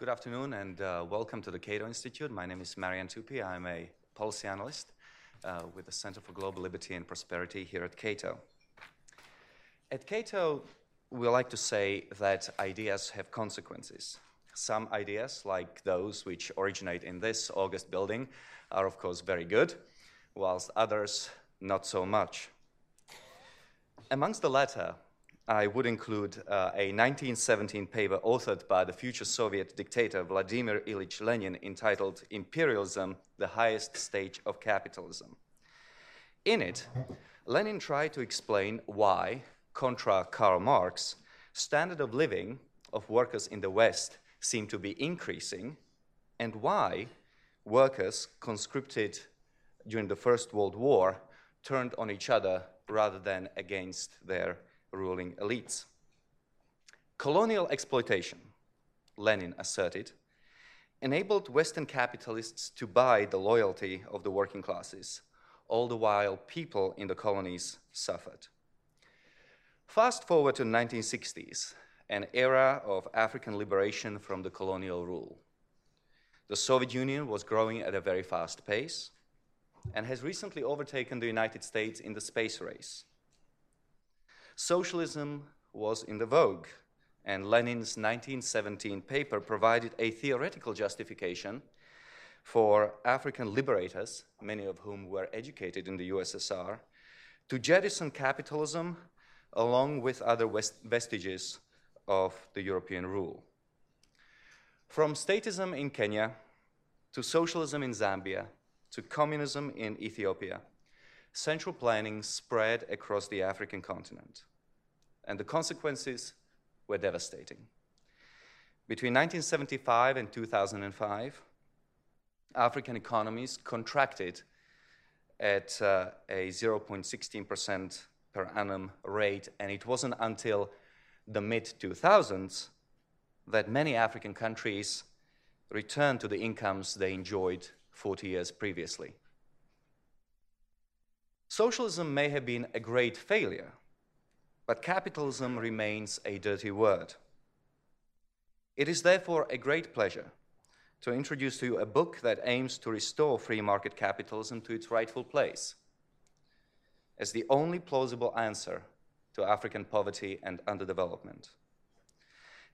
Good afternoon and uh, welcome to the Cato Institute. My name is Marian Tupy. I'm a policy analyst uh, with the Center for Global Liberty and Prosperity here at Cato. At Cato, we like to say that ideas have consequences. Some ideas, like those which originate in this August building, are of course very good, whilst others not so much. Amongst the latter, I would include uh, a 1917 paper authored by the future Soviet dictator Vladimir Ilyich Lenin entitled Imperialism, the Highest Stage of Capitalism. In it, Lenin tried to explain why, contra Karl Marx, standard of living of workers in the West seemed to be increasing, and why workers conscripted during the First World War turned on each other rather than against their ruling elites. Colonial exploitation, Lenin asserted, enabled Western capitalists to buy the loyalty of the working classes, all the while people in the colonies suffered. Fast forward to the 1960s, an era of African liberation from the colonial rule. The Soviet Union was growing at a very fast pace and has recently overtaken the United States in the space race. Socialism was in the vogue, and Lenin's 1917 paper provided a theoretical justification for African liberators, many of whom were educated in the USSR, to jettison capitalism along with other vestiges of the European rule. From statism in Kenya to socialism in Zambia to communism in Ethiopia, central planning spread across the African continent and the consequences were devastating. Between 1975 and 2005, African economies contracted at uh, a 0.16% per annum rate, and it wasn't until the mid 2000s that many African countries returned to the incomes they enjoyed 40 years previously. Socialism may have been a great failure, but capitalism remains a dirty word. It is therefore a great pleasure to introduce to you a book that aims to restore free market capitalism to its rightful place as the only plausible answer to African poverty and underdevelopment.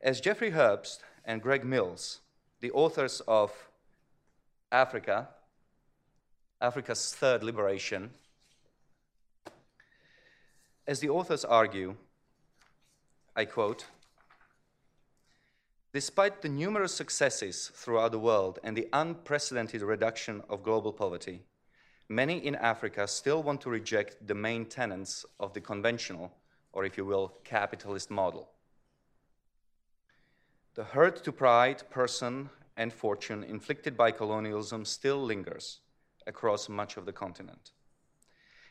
As Jeffrey Herbst and Greg Mills, the authors of Africa, Africa's Third Liberation, as the authors argue, I quote, Despite the numerous successes throughout the world and the unprecedented reduction of global poverty, many in Africa still want to reject the main tenets of the conventional, or if you will, capitalist model. The hurt to pride, person, and fortune inflicted by colonialism still lingers across much of the continent.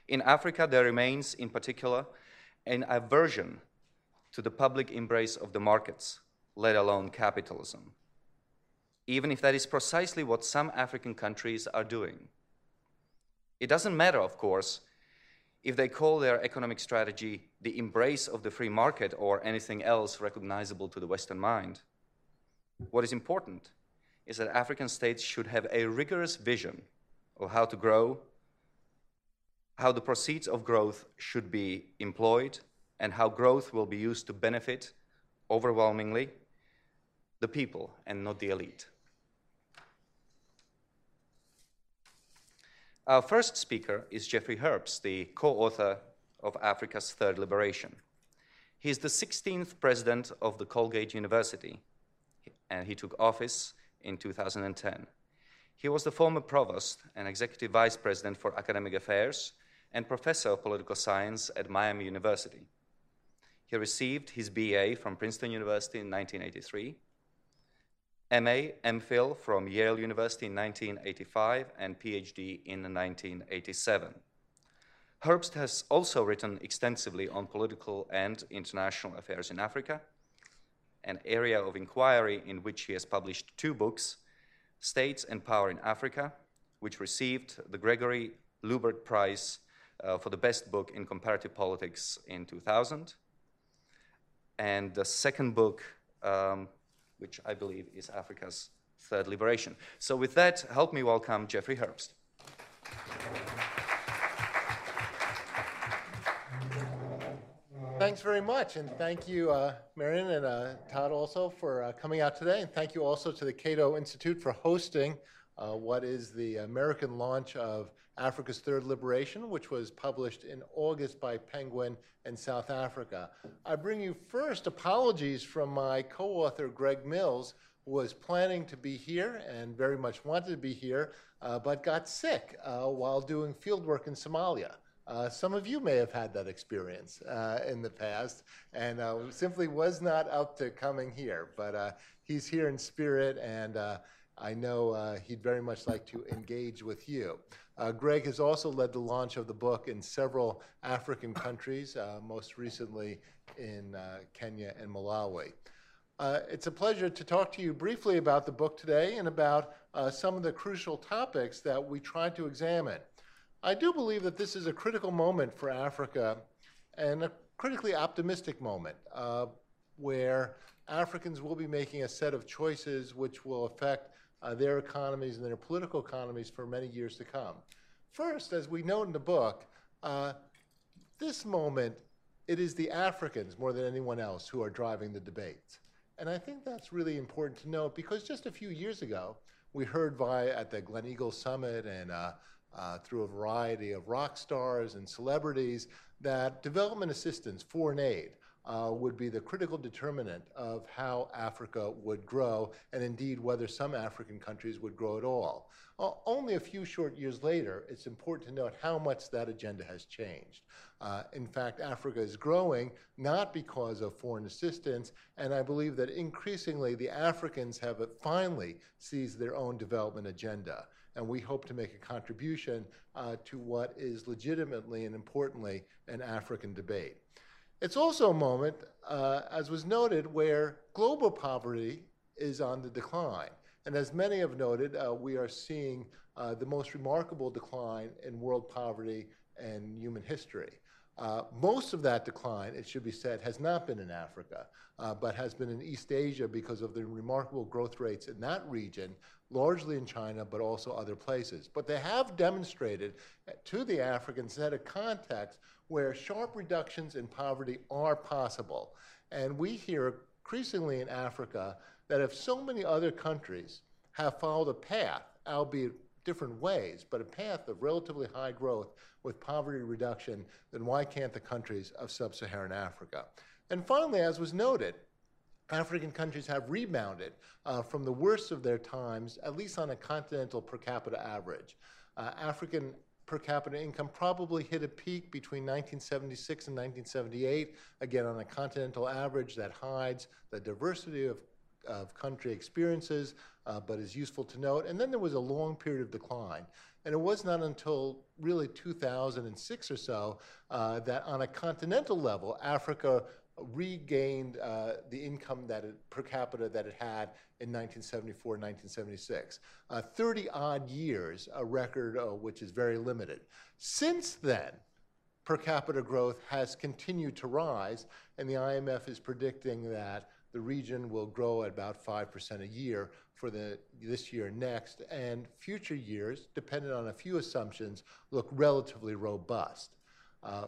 In Africa, there remains, in particular, an aversion to the public embrace of the markets, let alone capitalism, even if that is precisely what some African countries are doing. It doesn't matter, of course, if they call their economic strategy the embrace of the free market or anything else recognizable to the Western mind. What is important is that African states should have a rigorous vision of how to grow how the proceeds of growth should be employed, and how growth will be used to benefit overwhelmingly the people and not the elite. Our first speaker is Jeffrey Herbst, the co author of Africa's Third Liberation. He is the 16th president of the Colgate University, and he took office in 2010. He was the former provost and executive vice president for academic affairs and professor of political science at Miami University. He received his BA from Princeton University in 1983, MA, MPhil from Yale University in 1985, and PhD in 1987. Herbst has also written extensively on political and international affairs in Africa, an area of inquiry in which he has published two books States and Power in Africa, which received the Gregory Luebbert Prize uh, for the best book in comparative politics in 2000. And the second book, um, which I believe is Africa's third liberation. So, with that, help me welcome Jeffrey Herbst. Thanks very much, and thank you, uh, Marian and uh, Todd, also for uh, coming out today, and thank you also to the Cato Institute for hosting uh, what is the American launch of Africa's Third Liberation, which was published in August by Penguin in South Africa. I bring you first apologies from my co-author Greg Mills, who was planning to be here and very much wanted to be here, uh, but got sick uh, while doing fieldwork in Somalia. Uh, some of you may have had that experience uh, in the past and uh, simply was not up to coming here. But uh, he's here in spirit, and uh, I know uh, he'd very much like to engage with you. Uh, Greg has also led the launch of the book in several African countries, uh, most recently in uh, Kenya and Malawi. it's a pleasure to talk to you briefly about the book today and about some of the crucial topics that we tried to examine. I do believe that this is a critical moment for Africa and a critically optimistic moment uh, where Africans will be making a set of choices which will affect uh, their economies and their political economies for many years to come. First, as we note in the book, uh, this moment, it is the Africans more than anyone else who are driving the debates. And I think that's really important to note because just a few years ago, we heard via at the Gleneagles Summit and uh, uh, through a variety of rock stars and celebrities that development assistance, foreign aid, uh, would be the critical determinant of how Africa would grow, and indeed whether some African countries would grow at all. Uh, only a few short years later, it's important to note how much that agenda has changed. Uh, in fact, Africa is growing not because of foreign assistance, and I believe that increasingly the Africans have finally seized their own development agenda and we hope to make a contribution uh, to what is legitimately and importantly an African debate. It's also a moment, uh, as was noted, where global poverty is on the decline. And as many have noted, uh, we are seeing uh, the most remarkable decline in world poverty in human history. Uh, most of that decline, it should be said, has not been in Africa, uh, but has been in East Asia because of the remarkable growth rates in that region, largely in China, but also other places. But they have demonstrated to the Africans that a context where sharp reductions in poverty are possible. And we hear increasingly in Africa that if so many other countries have followed a path, albeit different ways, but a path of relatively high growth with poverty reduction, then why can't the countries of sub Saharan Africa? And finally, as was noted, African countries have rebounded uh, from the worst of their times, at least on a continental per capita average. Uh, African per capita income probably hit a peak between 1976 and 1978, again on a continental average that hides the diversity of of country experiences, uh, but is useful to note. And then there was a long period of decline. And it was not until really 2006 or so uh, that on a continental level, Africa regained uh, the income that it, per capita that it had in 1974 and 1976. 30 odd years, a record uh, which is very limited. Since then, per capita growth has continued to rise, and the IMF is predicting that the region will grow at about 5% a year for the, this year and next, and future years, dependent on a few assumptions, look relatively robust. Uh,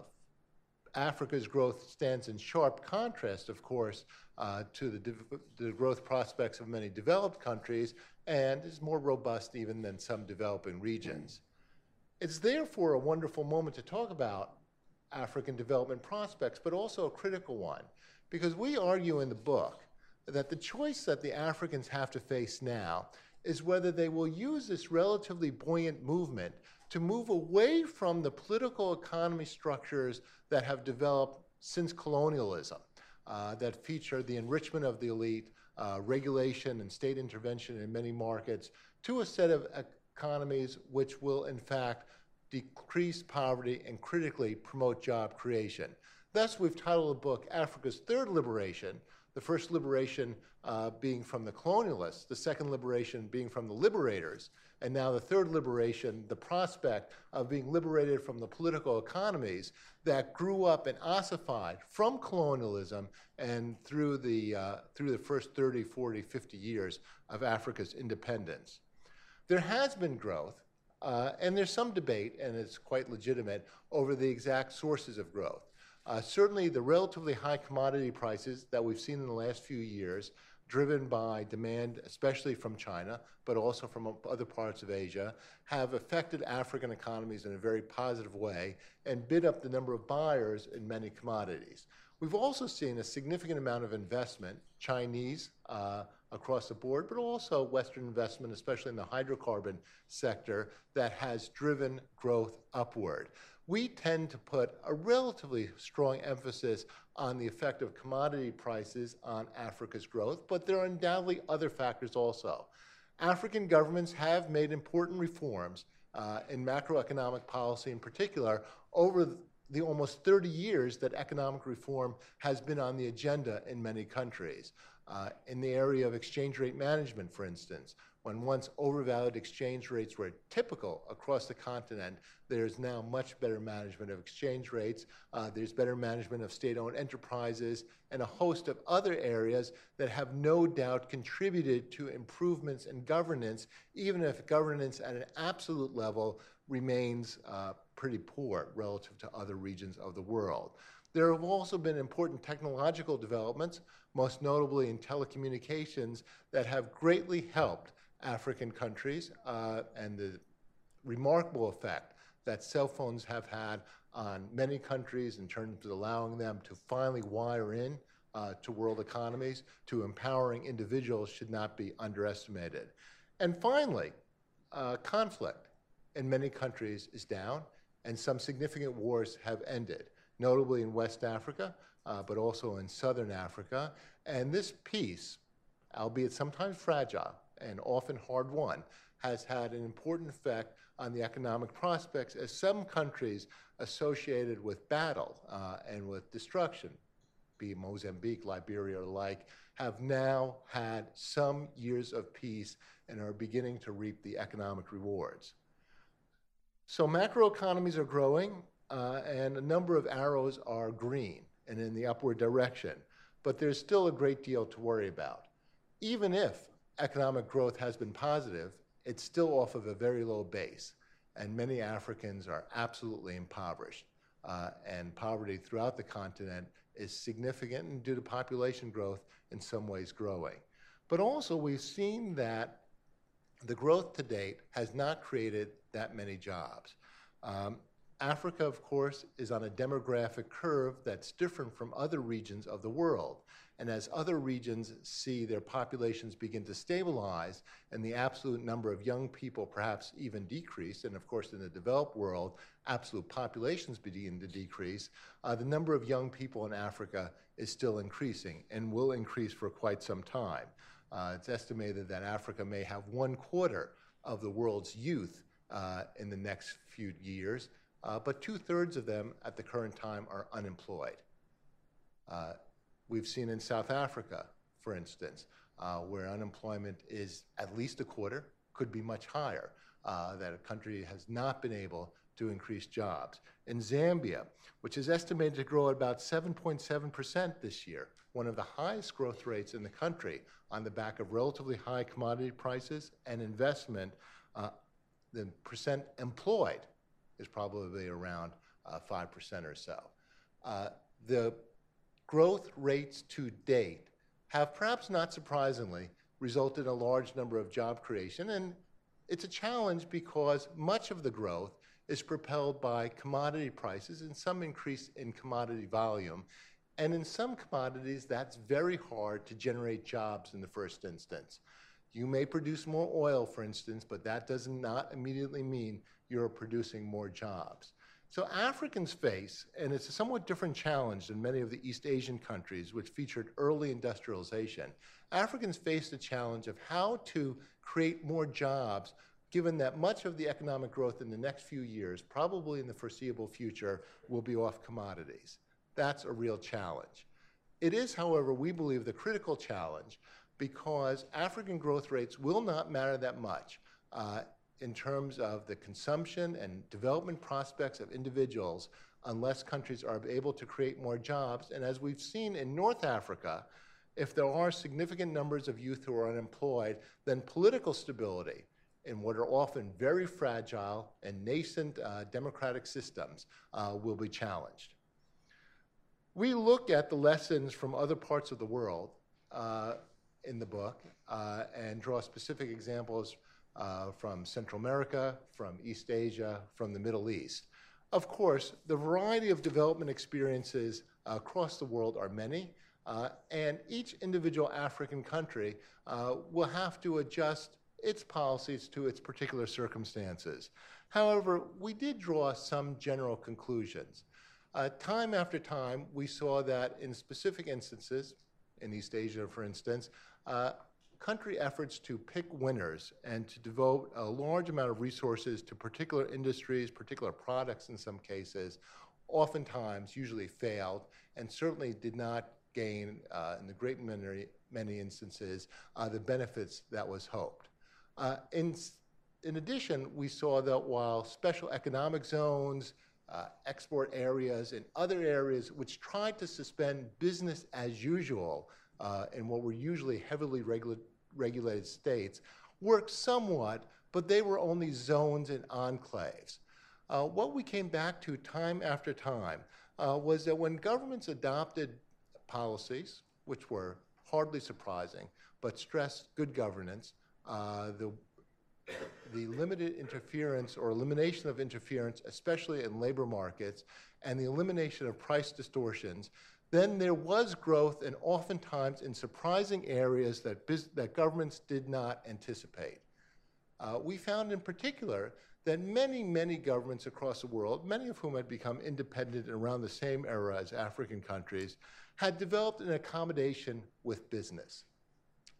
Africa's growth stands in sharp contrast, of course, uh, to the, the, growth prospects of many developed countries and is more robust even than some developing regions. It's therefore a wonderful moment to talk about African development prospects, but also a critical one. Because we argue in the book that the choice that the Africans have to face now is whether they will use this relatively buoyant movement to move away from the political economy structures that have developed since colonialism, uh, that feature the enrichment of the elite, uh, regulation and state intervention in many markets, to a set of economies which will, in fact, decrease poverty and critically promote job creation. Thus, we've titled the book Africa's Third Liberation, The first liberation uh, being from the colonialists, the second liberation being from the liberators, and now the third liberation, the prospect of being liberated from the political economies that grew up and ossified from colonialism and through the, uh, through the first 30, 40, 50 years of Africa's independence. There has been growth, uh, and there's some debate, and it's quite legitimate, over the exact sources of growth. Uh, certainly, the relatively high commodity prices that we've seen in the last few years, driven by demand, especially from China, but also from other parts of Asia, have affected African economies in a very positive way and bid up the number of buyers in many commodities. We've also seen a significant amount of investment, Chinese uh, across the board, but also Western investment, especially in the hydrocarbon sector, that has driven growth upward. We tend to put a relatively strong emphasis on the effect of commodity prices on Africa's growth, but there are undoubtedly other factors also. African governments have made important reforms uh, in macroeconomic policy in particular over the almost 30 years that economic reform has been on the agenda in many countries. Uh, in the area of exchange rate management, for instance, when once overvalued exchange rates were typical across the continent, there's now much better management of exchange rates. Uh, there's better management of state owned enterprises and a host of other areas that have no doubt contributed to improvements in governance, even if governance at an absolute level remains uh, pretty poor relative to other regions of the world. There have also been important technological developments, most notably in telecommunications, that have greatly helped African countries uh, and the remarkable effect that cell phones have had on many countries in terms of allowing them to finally wire in uh, to world economies, to empowering individuals should not be underestimated. And finally, uh, conflict in many countries is down, and some significant wars have ended, notably in West Africa, uh, but also in Southern Africa. And this peace, albeit sometimes fragile and often hard won, has had an important effect on the economic prospects as some countries associated with battle uh, and with destruction, be Mozambique, Liberia, or like, have now had some years of peace and are beginning to reap the economic rewards. So macroeconomies are growing, uh, and a number of arrows are green and in the upward direction, but there's still a great deal to worry about. Even if economic growth has been positive, it's still off of a very low base, and many Africans are absolutely impoverished. Uh, and poverty throughout the continent is significant and due to population growth in some ways growing. But also, we've seen that the growth to date has not created that many jobs. Um, Africa, of course, is on a demographic curve that's different from other regions of the world. And as other regions see their populations begin to stabilize and the absolute number of young people perhaps even decrease, and of course, in the developed world, absolute populations begin to decrease, uh, the number of young people in Africa is still increasing and will increase for quite some time. Uh, it's estimated that Africa may have one quarter of the world's youth uh, in the next few years, uh, but two thirds of them at the current time are unemployed. Uh, we've seen in South Africa, for instance, uh, where unemployment is at least a quarter, could be much higher, uh, that a country has not been able to increase jobs. In Zambia, which is estimated to grow at about 7.7% this year, one of the highest growth rates in the country on the back of relatively high commodity prices and investment, uh, the percent employed is probably around uh, 5% or so. Uh, the growth rates to date have, perhaps not surprisingly, resulted in a large number of job creation. And it's a challenge because much of the growth is propelled by commodity prices and some increase in commodity volume. And in some commodities, that's very hard to generate jobs in the first instance. You may produce more oil, for instance, but that does not immediately mean you're producing more jobs. So Africans face, and it's a somewhat different challenge than many of the East Asian countries which featured early industrialization. Africans face the challenge of how to create more jobs given that much of the economic growth in the next few years, probably in the foreseeable future, will be off commodities. That's a real challenge. It is, however, we believe the critical challenge because African growth rates will not matter that much uh, in terms of the consumption and development prospects of individuals unless countries are able to create more jobs. And as we've seen in North Africa, if there are significant numbers of youth who are unemployed, then political stability in what are often very fragile and nascent uh, democratic systems uh, will be challenged. We look at the lessons from other parts of the world uh, in the book uh, and draw specific examples uh, from Central America, from East Asia, from the Middle East. Of course, the variety of development experiences across the world are many, uh, and each individual African country uh, will have to adjust its policies to its particular circumstances. However, we did draw some general conclusions. Uh, time after time, we saw that in specific instances, in East Asia, for instance, uh, country efforts to pick winners and to devote a large amount of resources to particular industries, particular products in some cases, oftentimes usually failed and certainly did not gain, uh, in the great many, many instances, uh, the benefits that was hoped. Uh, in, in addition, we saw that while special economic zones, uh, export areas, and other areas which tried to suspend business as usual uh, in what were usually heavily regula regulated states worked somewhat, but they were only zones and enclaves. Uh, what we came back to time after time uh, was that when governments adopted policies, which were hardly surprising, but stressed good governance, uh, the, the limited interference or elimination of interference, especially in labor markets, and the elimination of price distortions, then there was growth and oftentimes in surprising areas that, that governments did not anticipate. Uh, we found in particular that many, many governments across the world, many of whom had become independent around the same era as African countries, had developed an accommodation with business.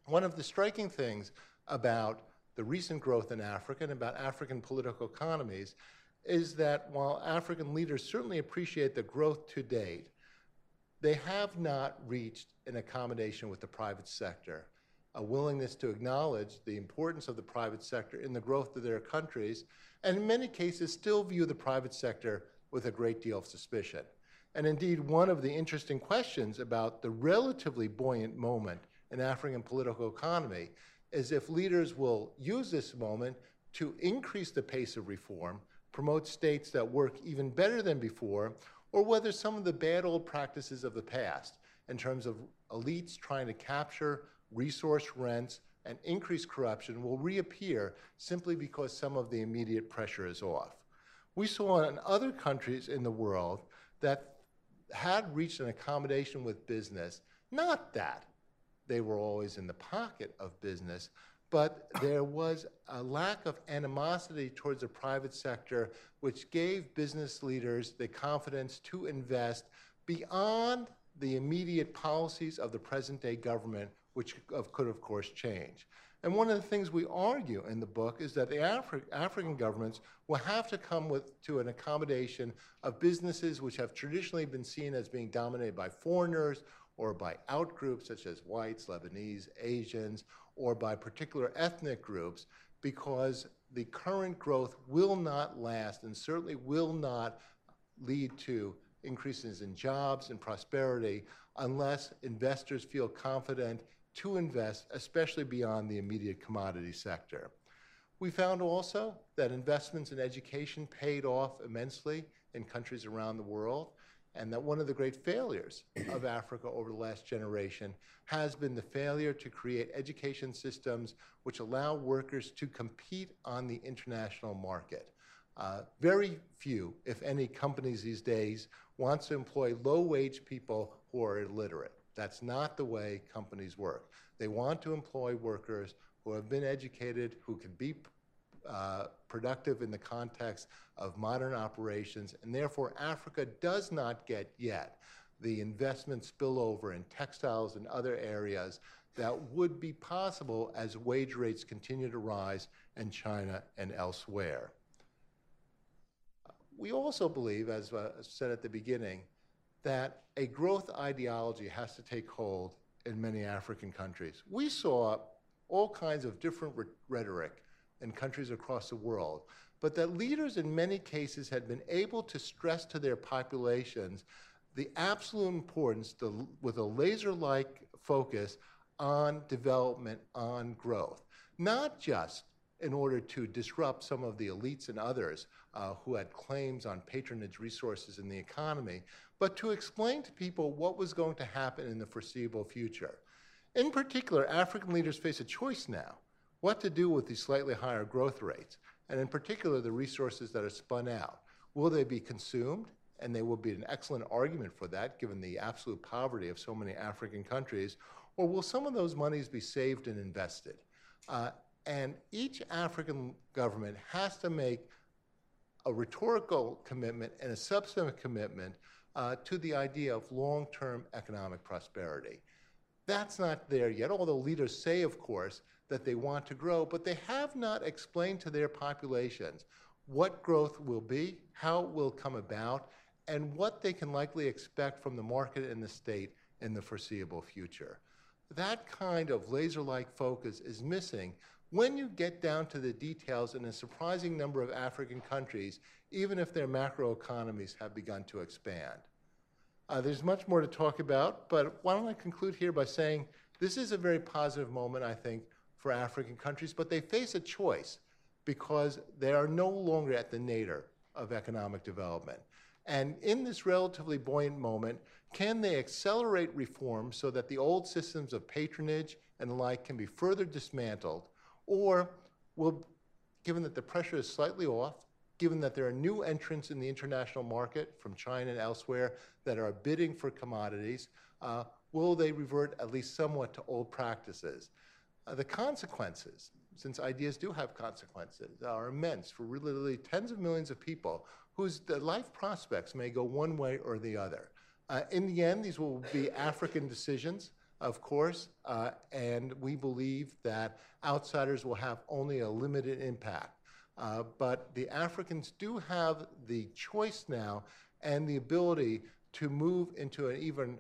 One of the striking things about the recent growth in Africa and about African political economies is that while African leaders certainly appreciate the growth to date, they have not reached an accommodation with the private sector, a willingness to acknowledge the importance of the private sector in the growth of their countries, and in many cases still view the private sector with a great deal of suspicion. And indeed, one of the interesting questions about the relatively buoyant moment in African political economy is if leaders will use this moment to increase the pace of reform, promote states that work even better than before, or whether some of the bad old practices of the past, in terms of elites trying to capture resource rents and increase corruption, will reappear simply because some of the immediate pressure is off. We saw in other countries in the world that had reached an accommodation with business, not that they were always in the pocket of business, but there was a lack of animosity towards the private sector, which gave business leaders the confidence to invest beyond the immediate policies of the present day government, which could, of course, change. And one of the things we argue in the book is that the Afri African governments will have to come with, to an accommodation of businesses which have traditionally been seen as being dominated by foreigners or by outgroups such as whites, Lebanese, Asians, or by particular ethnic groups because the current growth will not last and certainly will not lead to increases in jobs and prosperity unless investors feel confident to invest, especially beyond the immediate commodity sector. We found also that investments in education paid off immensely in countries around the world and that one of the great failures of Africa over the last generation has been the failure to create education systems which allow workers to compete on the international market. Uh, very few, if any, companies these days want to employ low-wage people who are illiterate. That's not the way companies work. They want to employ workers who have been educated, who can be uh, productive in the context of modern operations, and therefore Africa does not get yet the investment spillover in textiles and other areas that would be possible as wage rates continue to rise in China and elsewhere. We also believe, as uh, said at the beginning, that a growth ideology has to take hold in many African countries. We saw all kinds of different rhetoric in countries across the world, but that leaders in many cases had been able to stress to their populations the absolute importance to, with a laser like focus on development, on growth, not just in order to disrupt some of the elites and others uh, who had claims on patronage resources in the economy, but to explain to people what was going to happen in the foreseeable future. In particular, African leaders face a choice now what to do with these slightly higher growth rates, and in particular, the resources that are spun out. Will they be consumed? And there will be an excellent argument for that, given the absolute poverty of so many African countries. Or will some of those monies be saved and invested? Uh, and each African government has to make a rhetorical commitment and a substantive commitment uh, to the idea of long term economic prosperity. That's not there yet, although leaders say, of course, that they want to grow, but they have not explained to their populations what growth will be, how it will come about, and what they can likely expect from the market and the state in the foreseeable future. That kind of laser like focus is missing when you get down to the details in a surprising number of African countries, even if their macroeconomies have begun to expand. Uh, there's much more to talk about, but why don't I conclude here by saying this is a very positive moment, I think, for African countries, but they face a choice because they are no longer at the nadir of economic development. And in this relatively buoyant moment, can they accelerate reform so that the old systems of patronage and the like can be further dismantled or will, given that the pressure is slightly off, given that there are new entrants in the international market from China and elsewhere that are bidding for commodities, uh, will they revert at least somewhat to old practices? Uh, the consequences, since ideas do have consequences, are immense for literally tens of millions of people whose life prospects may go one way or the other. Uh, in the end, these will be African decisions of course, uh, and we believe that outsiders will have only a limited impact. Uh, but the Africans do have the choice now and the ability to move into an even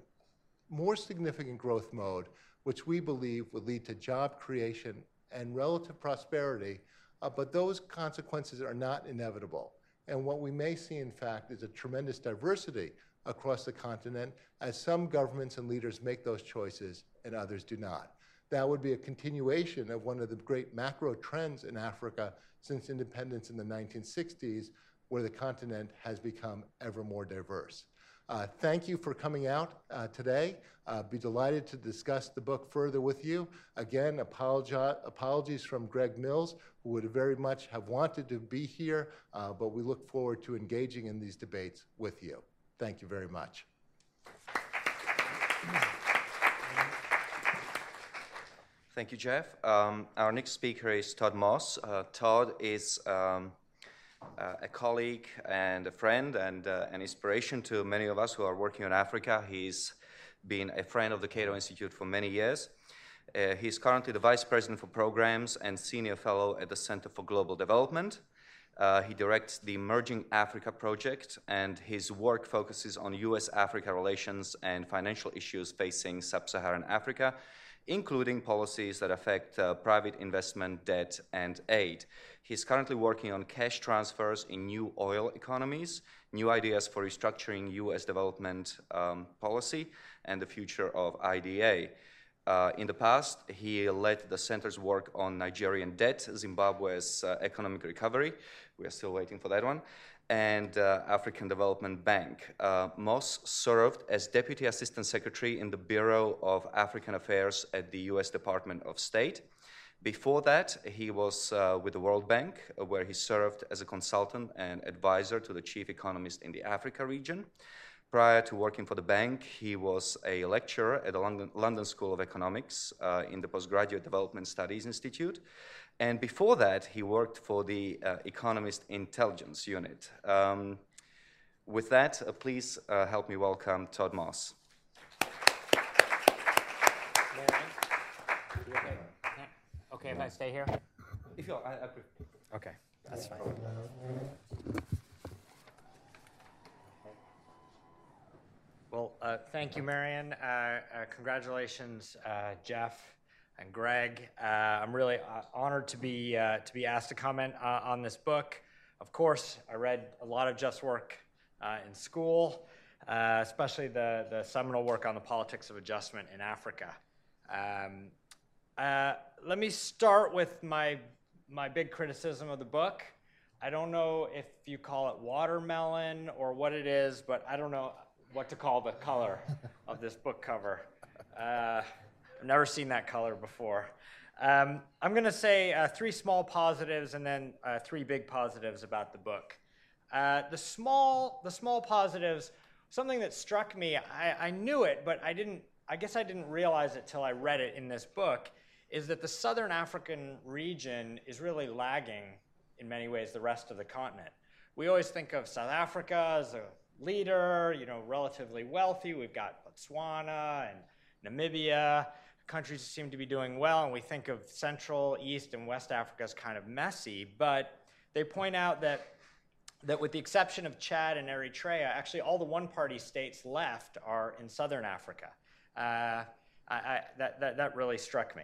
more significant growth mode, which we believe would lead to job creation and relative prosperity. Uh, but those consequences are not inevitable. And what we may see, in fact, is a tremendous diversity across the continent as some governments and leaders make those choices and others do not. That would be a continuation of one of the great macro trends in Africa since independence in the 1960s, where the continent has become ever more diverse. Uh, thank you for coming out uh, today. Uh, be delighted to discuss the book further with you. Again, apologi- apologies from Greg Mills, who would very much have wanted to be here, uh, but we look forward to engaging in these debates with you. Thank you very much. Thank you, Jeff. Um, our next speaker is Todd Moss. Uh, Todd is um, a colleague and a friend and uh, an inspiration to many of us who are working on Africa. He's been a friend of the Cato Institute for many years. Uh, he's currently the Vice President for Programs and Senior Fellow at the Center for Global Development. Uh, he directs the Emerging Africa Project, and his work focuses on US Africa relations and financial issues facing sub Saharan Africa, including policies that affect uh, private investment, debt, and aid. He's currently working on cash transfers in new oil economies, new ideas for restructuring US development um, policy, and the future of IDA. Uh, in the past, he led the center's work on Nigerian debt, Zimbabwe's uh, economic recovery, we are still waiting for that one, and uh, African Development Bank. Uh, Moss served as Deputy Assistant Secretary in the Bureau of African Affairs at the U.S. Department of State. Before that, he was uh, with the World Bank, where he served as a consultant and advisor to the chief economist in the Africa region. Prior to working for the bank, he was a lecturer at the London, London School of Economics uh, in the Postgraduate Development Studies Institute. And before that, he worked for the uh, Economist Intelligence Unit. Um, with that, uh, please uh, help me welcome Todd Moss. Okay, if I stay here? If you I, I Okay, that's fine. Well, Well, uh, thank you, Marian. Uh, uh, congratulations, uh, Jeff and Greg. Uh, I'm really uh, honored to be uh, to be asked to comment uh, on this book. Of course, I read a lot of Jeff's work in school, especially the the seminal work on the politics of adjustment in Africa. Um, let me start with my my big criticism of the book. I don't know if you call it watermelon or what it is, but I don't know what to call the color of this book cover. Uh, I've never seen that color before. Um, I'm going to say uh, three small positives and then uh, three big positives about the book. Uh, the small, the small positives, something that struck me. I, I knew it, but I didn't. I guess I didn't realize it till I read it in this book. Is that the Southern African region is really lagging in many ways the rest of the continent. We always think of South Africa as a leader, you know, relatively wealthy. We've got Botswana and Namibia, countries seem to be doing well, and we think of Central, East, and West Africa as kind of messy. But they point out that that with the exception of Chad and Eritrea, actually all the one-party states left are in Southern Africa. Uh, I, I, that, that, that really struck me.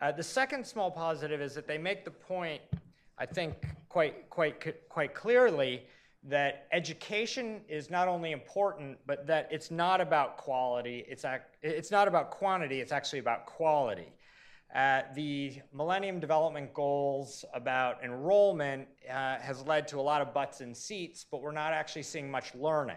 Uh, the second small positive is that they make the point, I think, quite, quite, quite clearly that education is not only important, but that it's not about quality, it's, ac- it's not about quantity, it's actually about quality. Uh, the Millennium Development Goals about enrollment uh, has led to a lot of butts in seats, but we're not actually seeing much learning.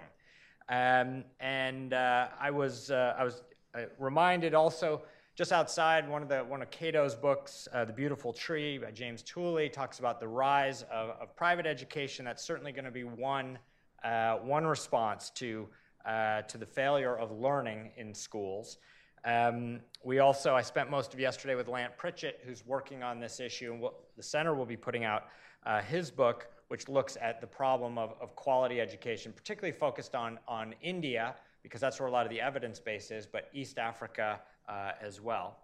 Um, and uh, I was, uh, I was uh, reminded also just outside one of the one of Cato's books, uh, "The Beautiful Tree" by James Tooley, talks about the rise of, of private education. That's certainly going to be one uh, one response to uh, to the failure of learning in schools. Um, we also, I spent most of yesterday with Lant Pritchett, who's working on this issue, and we'll, the center will be putting out uh, his book, which looks at the problem of, of quality education, particularly focused on on India, because that's where a lot of the evidence base is, but East Africa uh, as well.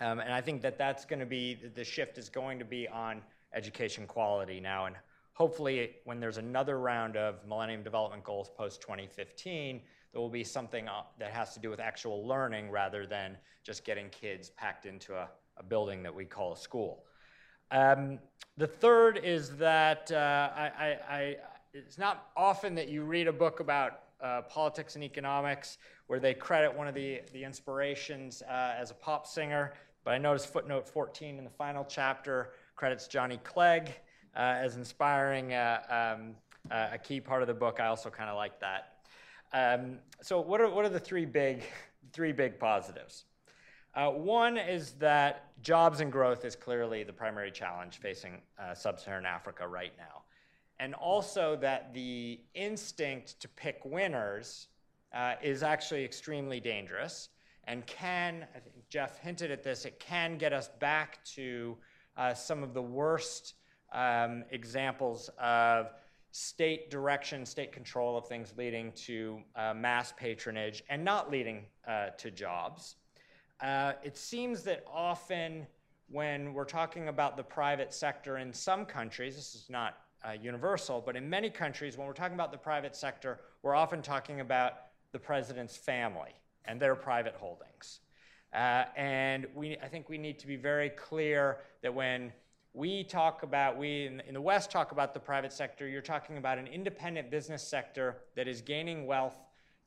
Um, and I think that that's going to be the shift is going to be on education quality now. And hopefully, when there's another round of Millennium Development Goals post 2015, there will be something uh, that has to do with actual learning rather than just getting kids packed into a, a building that we call a school. Um, the third is that uh, I, I, I, it's not often that you read a book about uh, politics and economics where they credit one of the, the inspirations uh, as a pop singer. But I noticed footnote 14 in the final chapter credits Johnny Clegg uh, as inspiring uh, um, uh, a key part of the book. I also kind of like that. Um, so, what are, what are the three big, three big positives? One is that jobs and growth is clearly the primary challenge facing sub Saharan Africa right now. And also that the instinct to pick winners uh, is actually extremely dangerous and can, I think Jeff hinted at this, it can get us back to uh, some of the worst um, examples of state direction, state control of things leading to uh, mass patronage and not leading uh, to jobs. Uh, it seems that often when we're talking about the private sector in some countries, this is not uh, universal, but in many countries, when we're talking about the private sector, we're often talking about the president's family and their private holdings. Uh, and we, I think we need to be very clear that when we talk about, we in, in the West talk about the private sector, you're talking about an independent business sector that is gaining wealth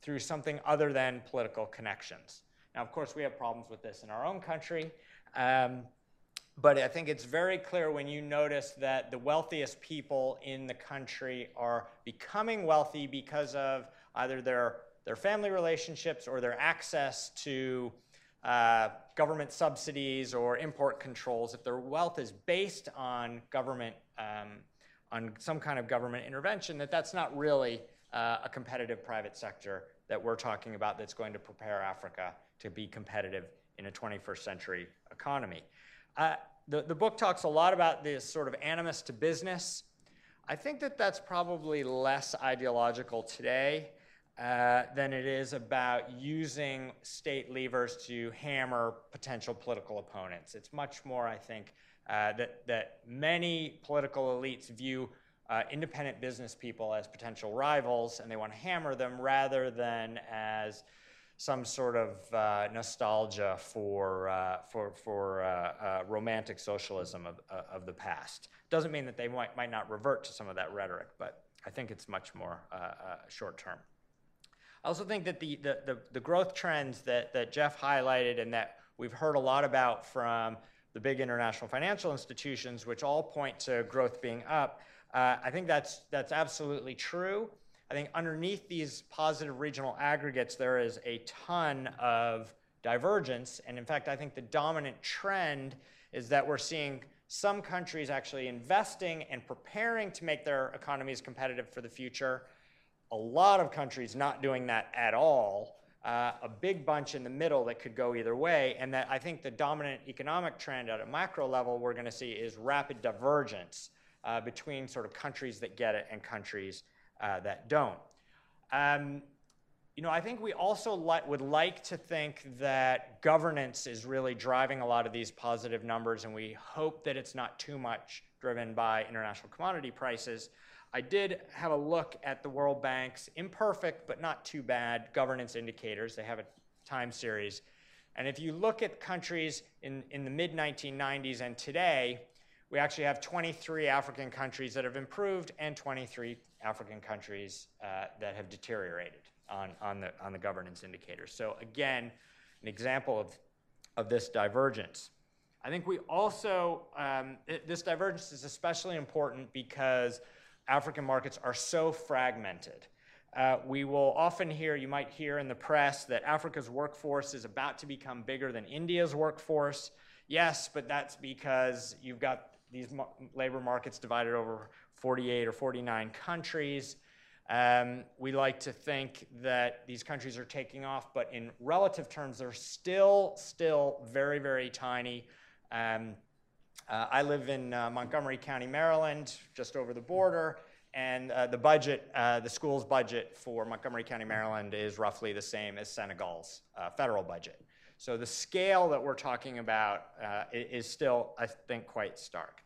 through something other than political connections. Now, of course, we have problems with this in our own country. Um, but I think it's very clear when you notice that the wealthiest people in the country are becoming wealthy because of either their their family relationships or their access to uh, government subsidies or import controls, if their wealth is based on government, um, on some kind of government intervention, that that's not really uh, a competitive private sector that we're talking about that's going to prepare Africa to be competitive in a 21st century economy. Uh, the, the book talks a lot about this sort of animus to business. I think that that's probably less ideological today. Uh, than it is about using state levers to hammer potential political opponents. It's much more, I think, uh, that, that many political elites view uh, independent business people as potential rivals, and they want to hammer them rather than as some sort of uh, nostalgia for, uh, for, for uh, uh, romantic socialism of, uh, of the past. Doesn't mean that they might, might not revert to some of that rhetoric, but I think it's much more short term. I also think that the, the, the, the, growth trends that, that Jeff highlighted and that we've heard a lot about from the big international financial institutions, which all point to growth being up, uh, I think that's, that's absolutely true. I think underneath these positive regional aggregates, there is a ton of divergence. And in fact, I think the dominant trend is that we're seeing some countries actually investing and preparing to make their economies competitive for the future. A lot of countries not doing that at all, uh, a big bunch in the middle that could go either way, and that I think the dominant economic trend at a macro level we're going to see is rapid divergence uh, between sort of countries that get it and countries uh, that don't. Um, you know, I think we also li- would like to think that governance is really driving a lot of these positive numbers, and we hope that it's not too much driven by international commodity prices. I did have a look at the World Bank's imperfect but not too bad governance indicators. They have a time series. And if you look at countries in, in the mid 1990s and today, we actually have 23 African countries that have improved and 23 African countries uh, that have deteriorated on, on, the, on the governance indicators. So, again, an example of, of this divergence. I think we also, um, it, this divergence is especially important because African markets are so fragmented. Uh, we will often hear, you might hear in the press, that Africa's workforce is about to become bigger than India's workforce. Yes, but that's because you've got these labor markets divided over 48 or 49 countries. Um, we like to think that these countries are taking off, but in relative terms, they're still, still very, very tiny. Um, uh, I live in uh, Montgomery County, Maryland, just over the border, and uh, the budget, uh, the school's budget for Montgomery County, Maryland is roughly the same as Senegal's uh, federal budget. So the scale that we're talking about uh, is still, I think, quite stark.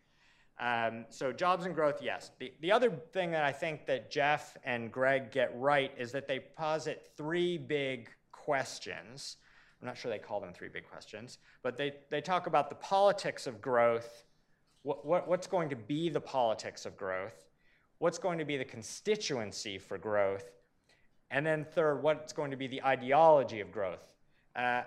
Um, so jobs and growth, yes. The, the other thing that I think that Jeff and Greg get right is that they posit three big questions I'm not sure they call them three big questions, but they, they talk about the politics of growth. What, what, what's going to be the politics of growth? What's going to be the constituency for growth? And then third, what's going to be the ideology of growth? Uh,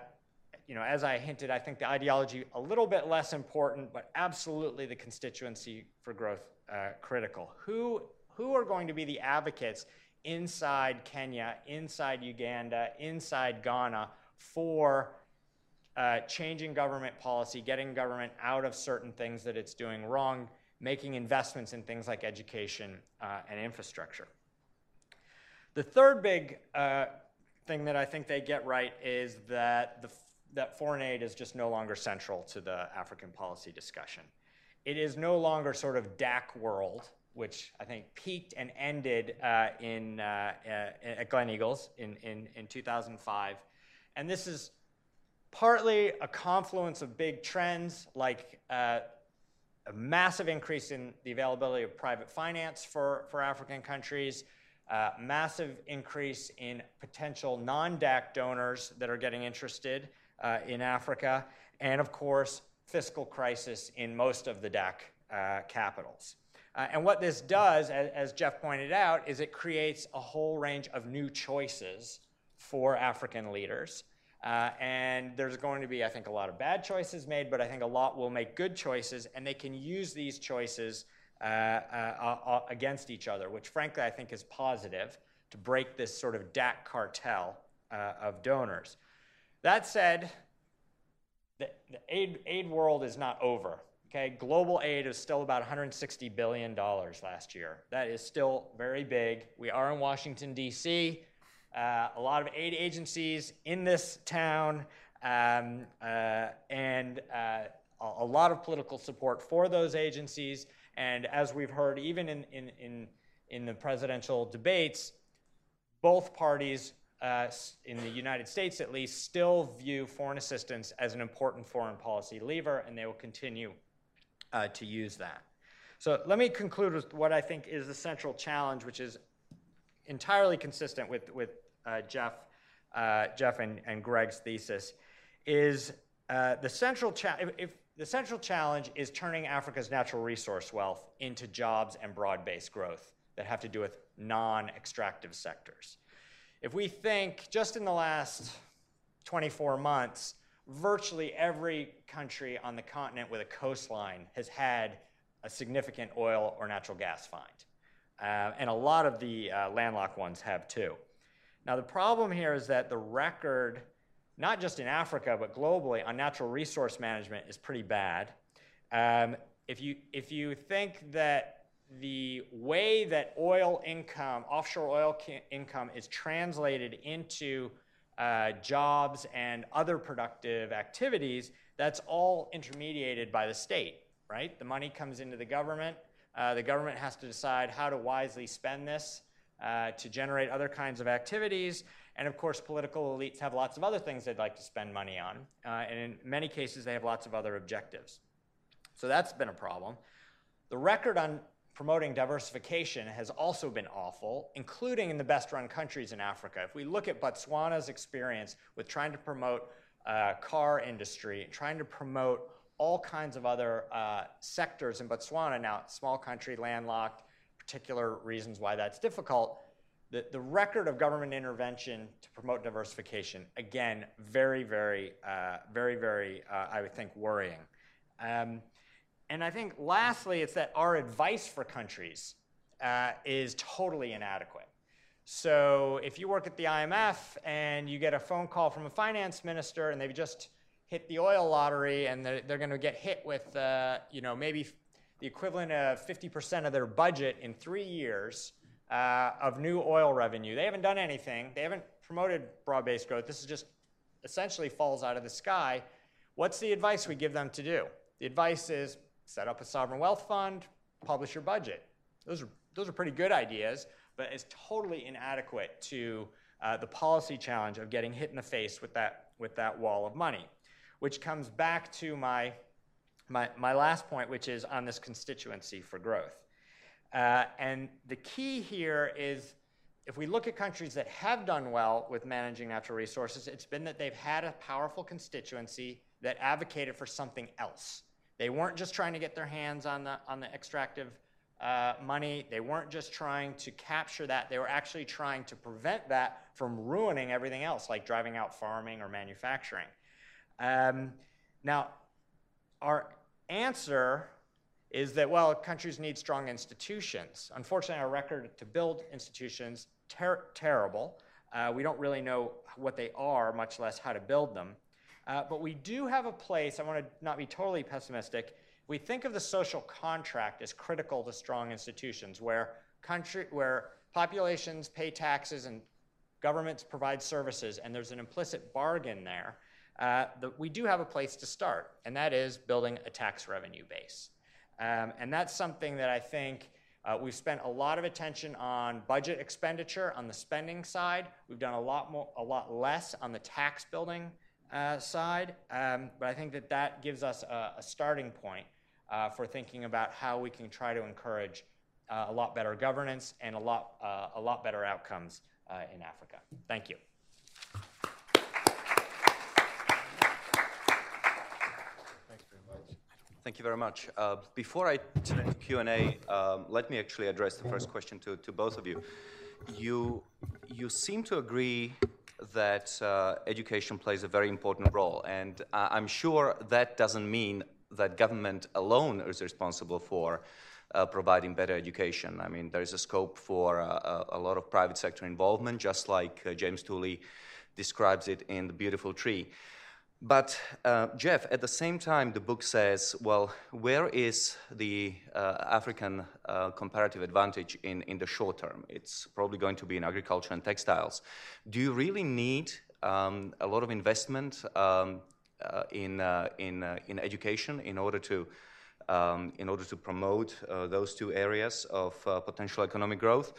you know, as I hinted, I think the ideology a little bit less important, but absolutely the constituency for growth uh, critical. Who who are going to be the advocates inside Kenya, inside Uganda, inside Ghana for uh, changing government policy, getting government out of certain things that it's doing wrong, making investments in things like education uh, and infrastructure. The third big uh, thing that I think they get right is that, the, that foreign aid is just no longer central to the African policy discussion. It is no longer sort of DAC world, which I think peaked and ended uh, in, uh, uh, at Gleneagles in, in, in 2005 and this is partly a confluence of big trends like uh, a massive increase in the availability of private finance for, for African countries, uh, massive increase in potential non DAC donors that are getting interested uh, in Africa, and of course, fiscal crisis in most of the DAC uh, capitals. Uh, and what this does, as, as Jeff pointed out, is it creates a whole range of new choices for African leaders. Uh, and there's going to be, I think, a lot of bad choices made, but I think a lot will make good choices, and they can use these choices uh, uh, uh against each other, which frankly I think is positive to break this sort of DAC cartel of donors. That said, the, the aid, aid world is not over. Okay, global aid is still about 160 billion dollars last year. That is still very big. We are in Washington D.C uh, a lot of aid agencies in this town, um, uh, and uh, a lot of political support for those agencies. And as we've heard, even in, in, in, in the presidential debates, both parties uh, in the United States at least, still view foreign assistance as an important foreign policy lever, and they will continue uh, to use that. So let me conclude with what I think is the central challenge, which is entirely consistent with, with uh, Jeff, uh, Jeff and, and Greg's thesis, is uh, the central if, if the central challenge is turning Africa's natural resource wealth into jobs and broad-based growth that have to do with non-extractive sectors. If we think just in the last 24 months, virtually every country on the continent with a coastline has had a significant oil or natural gas find. Uh, and a lot of the uh, landlocked ones have too. Now, the problem here is that the record, not just in Africa, but globally, on natural resource management is pretty bad. Um, if, you, if you think that the way that oil income, offshore oil income, is translated into uh, jobs and other productive activities, that's all intermediated by the state, right? The money comes into the government. Uh, the government has to decide how to wisely spend this uh, to generate other kinds of activities. And of course, political elites have lots of other things they'd like to spend money on. Uh, and in many cases, they have lots of other objectives. So that's been a problem. The record on promoting diversification has also been awful, including in the best run countries in Africa. If we look at Botswana's experience with trying to promote uh, car industry, trying to promote all kinds of other uh, sectors in Botswana, now small country, landlocked, particular reasons why that's difficult. The, the record of government intervention to promote diversification, again, very, very, uh, very, very, uh, I would think, worrying. Um, and I think lastly, it's that our advice for countries uh, is totally inadequate. So if you work at the IMF and you get a phone call from a finance minister and they've just hit the oil lottery and they're, they're going to get hit with, uh, you know, maybe the equivalent of 50% of their budget in three years uh, of new oil revenue. They haven't done anything. They haven't promoted broad-based growth. This is just essentially falls out of the sky. What's the advice we give them to do? The advice is set up a sovereign wealth fund, publish your budget. Those are, those are pretty good ideas, but it's totally inadequate to uh, the policy challenge of getting hit in the face with that, with that wall of money, which comes back to my, my, my last point, which is on this constituency for growth. Uh, and the key here is if we look at countries that have done well with managing natural resources, it's been that they've had a powerful constituency that advocated for something else. They weren't just trying to get their hands on the, on the extractive uh, money. They weren't just trying to capture that. They were actually trying to prevent that from ruining everything else, like driving out farming or manufacturing. Um, now, our answer is that, well, countries need strong institutions. Unfortunately, our record to build institutions, ter- terrible. Uh, we don't really know what they are, much less how to build them. Uh, but we do have a place, I want to not be totally pessimistic. We think of the social contract as critical to strong institutions where, country, where populations pay taxes and governments provide services, and there's an implicit bargain there. Uh, the, we do have a place to start, and that is building a tax revenue base. Um, and that's something that I think uh, we've spent a lot of attention on budget expenditure on the spending side. We've done a lot more, a lot less on the tax building uh, side, um, but I think that that gives us a, a starting point uh, for thinking about how we can try to encourage uh, a lot better governance and a lot, uh, a lot better outcomes uh, in Africa. Thank you. Thank you very much. Uh, before I turn to Q&A, um, let me actually address the first question to, to both of you. You, you seem to agree that uh, education plays a very important role. And uh, I'm sure that doesn't mean that government alone is responsible for uh, providing better education. I mean, there's a scope for uh, a, a, lot of private sector involvement, just like uh, James Tooley describes it in The Beautiful Tree. But, uh, Jeff, at the same time, the book says, well, where is the uh, African uh, comparative advantage in, in the short term? It's probably going to be in agriculture and textiles. Do you really need um, a lot of investment um, uh, in, uh, in, uh, in education in order to, um, in order to promote those two areas of potential economic growth?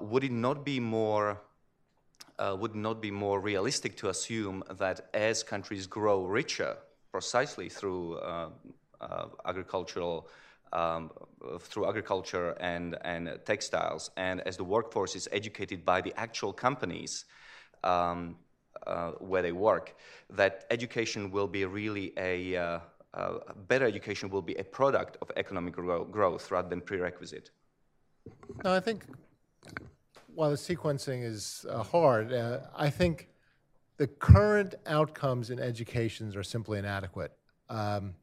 would it not be more uh, would not be more realistic to assume that as countries grow richer, precisely through uh, uh, agricultural um, through agriculture and, and textiles, and as the workforce is educated by the actual companies um, uh, where they work, that education will be really a uh, uh, better education will be a product of economic grow- growth rather than prerequisite. No, I think while the sequencing is uh, hard, uh, I think the current outcomes in educations are simply inadequate. Um,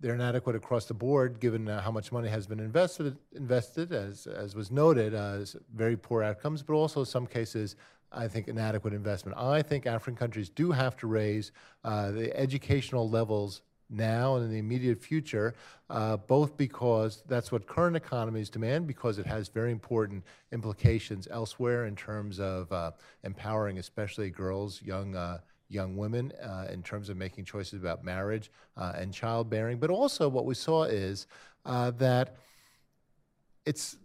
they're inadequate across the board, given uh, how much money has been invested, invested as, as was noted, uh, very poor outcomes, but also in some cases, I think, inadequate investment. I think African countries do have to raise uh, the educational levels now and in the immediate future, uh, both because that's what current economies demand, because it has very important implications elsewhere in terms of uh, empowering, especially girls, young uh, young women, uh, in terms of making choices about marriage uh, and childbearing. But also, what we saw is uh, that it's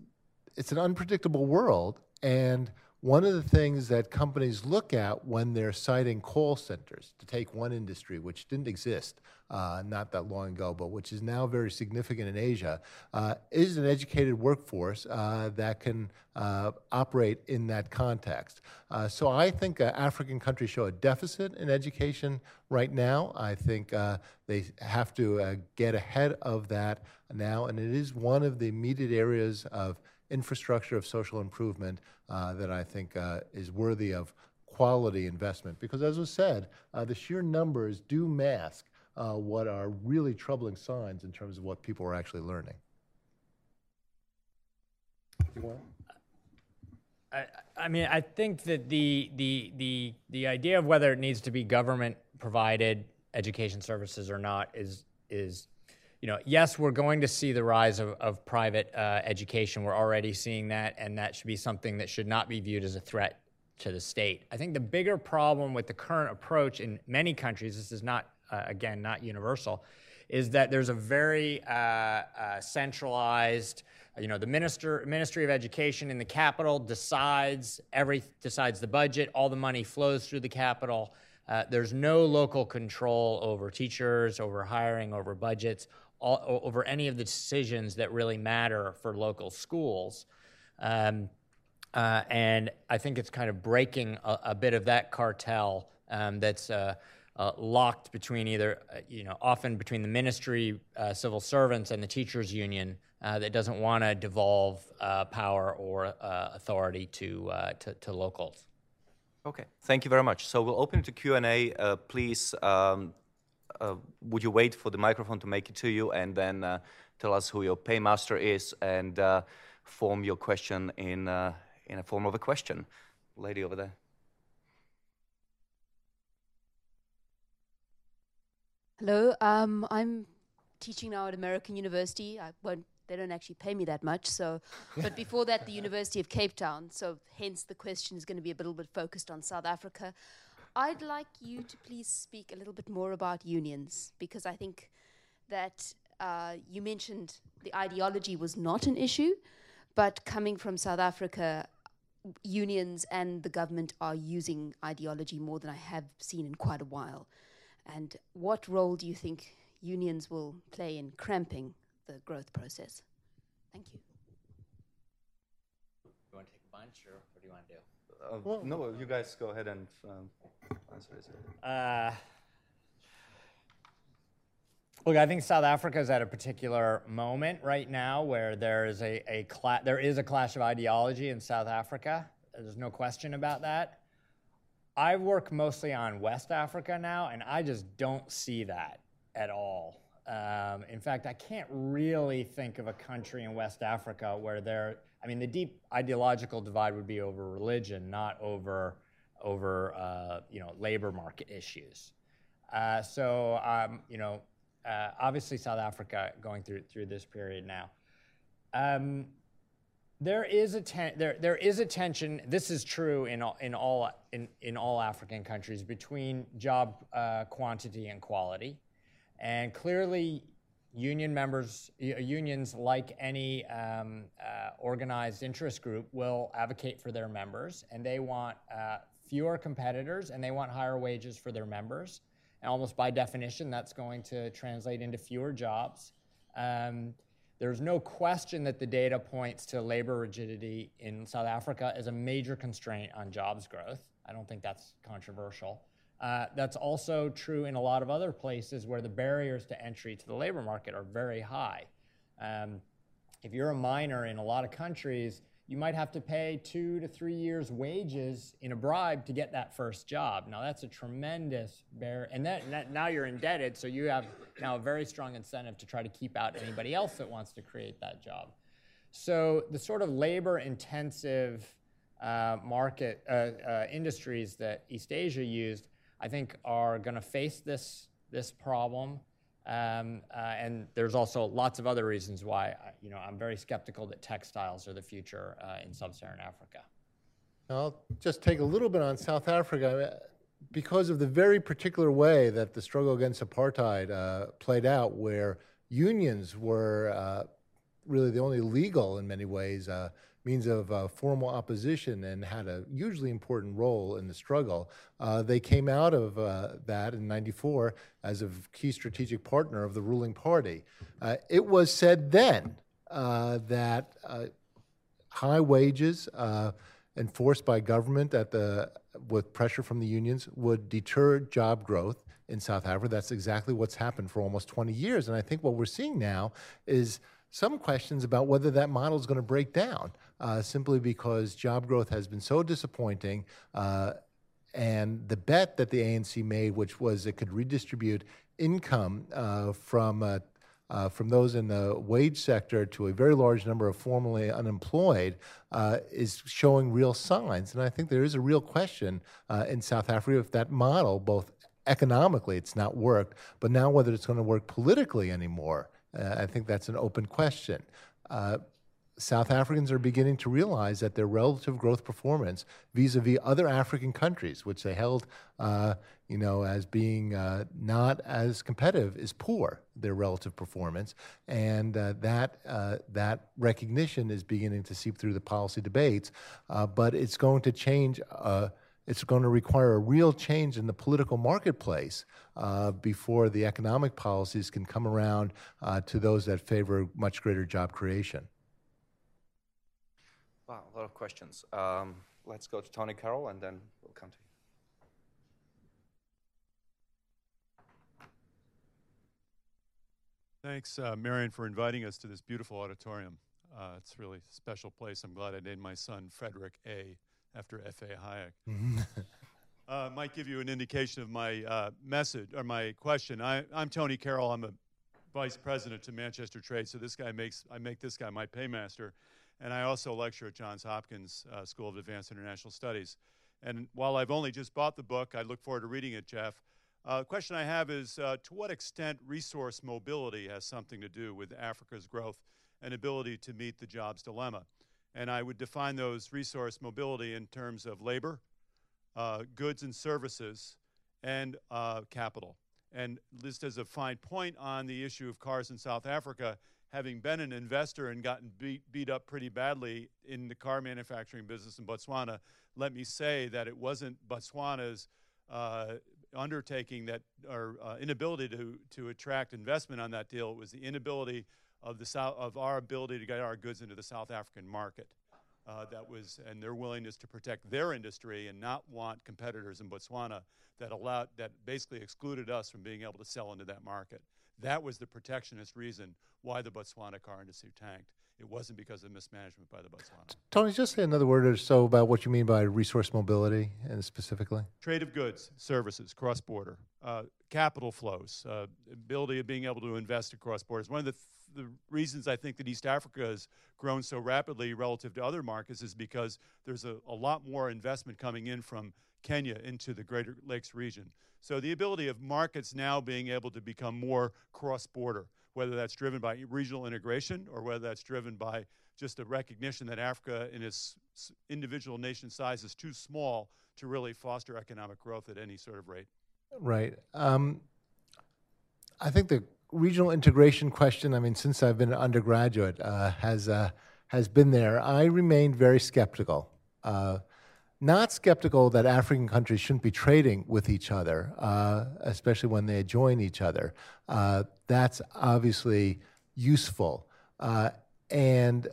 it's an unpredictable world, and one of the things that companies look at when they're siting call centers, to take one industry which didn't exist uh, not that long ago, but which is now very significant in Asia, uh, is an educated workforce uh, that can uh, operate in that context. Uh, so I think uh, African countries show a deficit in education right now. I think they have to get ahead of that now, and it is one of the immediate areas of infrastructure of social improvement uh, that I think uh, is worthy of quality investment. Because as was said, uh, the sheer numbers do mask uh, what are really troubling signs in terms of what people are actually learning. I, I mean, I think that the, the, the, the idea of whether it needs to be government provided education services or not is, is you know, yes, we're going to see the rise of, of private uh, education. We're already seeing that, and that should be something that should not be viewed as a threat to the state. I think the bigger problem with the current approach in many countries, this is not, uh, again, not universal, is that there's a very uh, uh centralized, you know, the minister, Ministry of Education in the capital decides every decides the budget. All the money flows through the capital. Uh, there's no local control over teachers, over hiring, over budgets all, over any of the decisions that really matter for local schools. Um, uh, and I think it's kind of breaking a, a bit of that cartel um, that's uh, uh, locked between either, uh, you know, often between the ministry, uh, civil servants, and the teachers' union uh, that doesn't want to devolve power or authority to, to, to, locals. Okay, thank you very much. So we'll open to Q&A. please um, uh, would you wait for the microphone to make it to you and then uh, tell us who your paymaster is and uh, form your question in, uh, in a form of a question? Lady over there. Hello, um, I'm teaching now at American University. I won't, they don't actually pay me that much. So, but before that, the University of Cape Town. So, hence the question is going to be a little bit focused on South Africa. I'd like you to please speak a little bit more about unions because I think that uh, you mentioned the ideology was not an issue, but coming from South Africa, unions and the government are using ideology more than I have seen in quite a while. And what role do you think unions will play in cramping the growth process? Thank you. You want to take a bunch, or what do you want to do? Uh, well, no, you guys go ahead and um, answer this. Uh, look, I think South Africa is at a particular moment right now where there is a, a cla- there is a clash of ideology in South Africa. There's no question about that. I work mostly on West Africa now, and I just don't see that at all. Um, in fact, I can't really think of a country in West Africa where there I mean, the deep ideological divide would be over religion, not over over uh, you know labor market issues. Uh, so um, you know, uh, obviously South Africa going through through this period now. Um, there is a ten- there there is a tension. This is true in all in all in, in all African countries between job uh, quantity and quality, and clearly union members, unions, like any um, uh, organized interest group, will advocate for their members, and they want uh, fewer competitors and they want higher wages for their members. And almost by definition, that's going to translate into fewer jobs. Um, there's no question that the data points to labor rigidity in South Africa as a major constraint on jobs growth. I don't think that's controversial. Uh, that's also true in a lot of other places where the barriers to entry to the labor market are very high. Um, if you're a miner in a lot of countries, you might have to pay two to three years' wages in a bribe to get that first job. Now that's a tremendous bear, and that, that, now you're indebted, so you have now a very strong incentive to try to keep out anybody else that wants to create that job. So the sort of labor-intensive uh, market uh, uh, industries that East Asia used, I think, are going to face this this problem. Um, uh, and there's also lots of other reasons why you know I'm very skeptical that textiles are the future uh, in sub-Saharan Africa. I'll just take a little bit on South Africa because of the very particular way that the struggle against apartheid uh, played out, where unions were uh, really the only legal, in many ways, uh, means of uh, formal opposition and had a hugely important role in the struggle. Uh, they came out of uh, that in 94 as a key strategic partner of the ruling party. Uh, it was said then uh, that high wages enforced by government at the, with pressure from the unions would deter job growth in South Africa. That's exactly what's happened for almost 20 years. And I think what we're seeing now is some questions about whether that model is going to break down uh, simply because job growth has been so disappointing. Uh, and the bet that the ANC made, which was it could redistribute income uh, from uh, uh, from those in the wage sector to a very large number of formerly unemployed uh, is showing real signs. And I think there is a real question in South Africa if that model, both economically, it's not worked, but now whether it's going to work politically anymore. Uh, I think that's an open question. Uh, South Africans are beginning to realize that their relative growth performance vis-a-vis other African countries, which they held, uh, you know, as being uh, not as competitive, is poor. Their relative performance, and uh, that uh, that recognition is beginning to seep through the policy debates. Uh, but it's going to change uh, it's going to require a real change in the political marketplace uh, before the economic policies can come around uh, to those that favor much greater job creation. Wow, a lot of questions. Um, let's go to Tony Carroll and then we'll come to you. Thanks, uh, Marian, for inviting us to this beautiful auditorium. Uh, it's really a special place. I'm glad I named my son Frederick A after F.A. Hayek. uh, might give you an indication of my uh, message or my question. I, am Tony Carroll. I'm a vice president to Manchester Trade. So this guy makes I make this guy my paymaster, and I also lecture at Johns Hopkins uh, School of Advanced International Studies. And while I've only just bought the book, I look forward to reading it, Jeff. Uh, the question I have is uh, to what extent resource mobility has something to do with Africa's growth and ability to meet the jobs dilemma? And I would define those resource mobility in terms of labor, uh, goods and services, and uh, capital. And just as a fine point on the issue of cars in South Africa, having been an investor and gotten beat, beat up pretty badly in the car manufacturing business in Botswana, let me say that it wasn't Botswana's uh, undertaking that or uh, inability to, to attract investment on that deal. It was the inability of the of our ability to get our goods into the South African market. Uh, that was, and their willingness to protect their industry and not want competitors in Botswana that allowed, that basically excluded us from being able to sell into that market. That was the protectionist reason why the Botswana car industry tanked. It wasn't because of mismanagement by the Botswana. Tony, just say another word or so about what you mean by resource mobility and specifically. Trade of goods, services, cross border, uh, capital flows, uh, ability of being able to invest across borders. One of the the reasons I think that East Africa has grown so rapidly relative to other markets is because there's a, a lot more investment coming in from Kenya into the Greater Lakes region. So the ability of markets now being able to become more cross-border, whether that's driven by regional integration or whether that's driven by just a recognition that Africa in its individual nation size is too small to really foster economic growth at any sort of rate. Right. Um, I think the regional integration question, I mean, since I've been an undergraduate, uh, has, uh, has been there. I remained very skeptical. Uh, not skeptical that African countries shouldn't be trading with each other, uh, especially when they join each other. Uh, that's obviously useful. Uh, and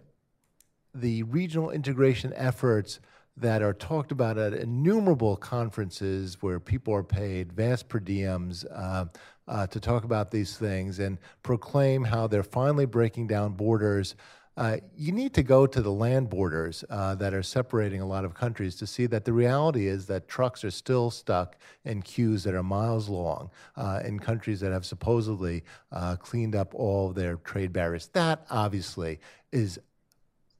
the regional integration efforts that are talked about at innumerable conferences where people are paid vast per diems uh, uh, to talk about these things and proclaim how they're finally breaking down borders. Uh, you need to go to the land borders uh, that are separating a lot of countries to see that the reality is that trucks are still stuck in queues that are miles long uh, in countries that have supposedly uh, cleaned up all their trade barriers. That obviously is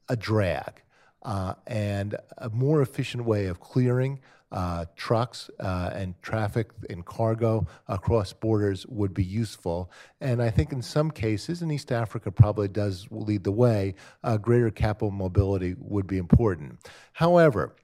a drag uh, and a more efficient way of clearing uh, trucks uh, and traffic and cargo across borders would be useful. And I think in some cases, and East Africa probably does lead the way, uh, greater capital mobility would be important. However,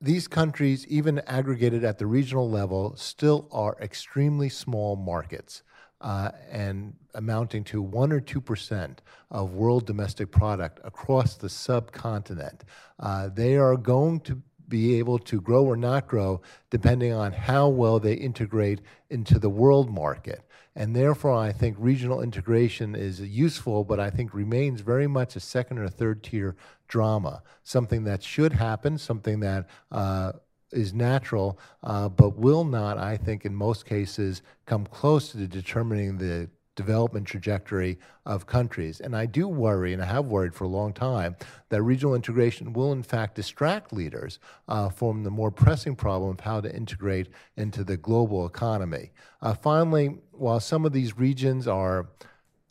these countries, even aggregated at the regional level, still are extremely small markets uh, and amounting to 1 or 2% of world domestic product across the subcontinent. Uh, they are going to be able to grow or not grow depending on how well they integrate into the world market. And therefore, I think regional integration is useful, but I think remains very much a second or third tier drama, something that should happen, something that uh, is natural, uh, but will not, I think, in most cases, come close to determining the development trajectory of countries. And I do worry, and I have worried for a long time, that regional integration will in fact distract leaders uh, from the more pressing problem of how to integrate into the global economy. Uh, finally, while some of these regions are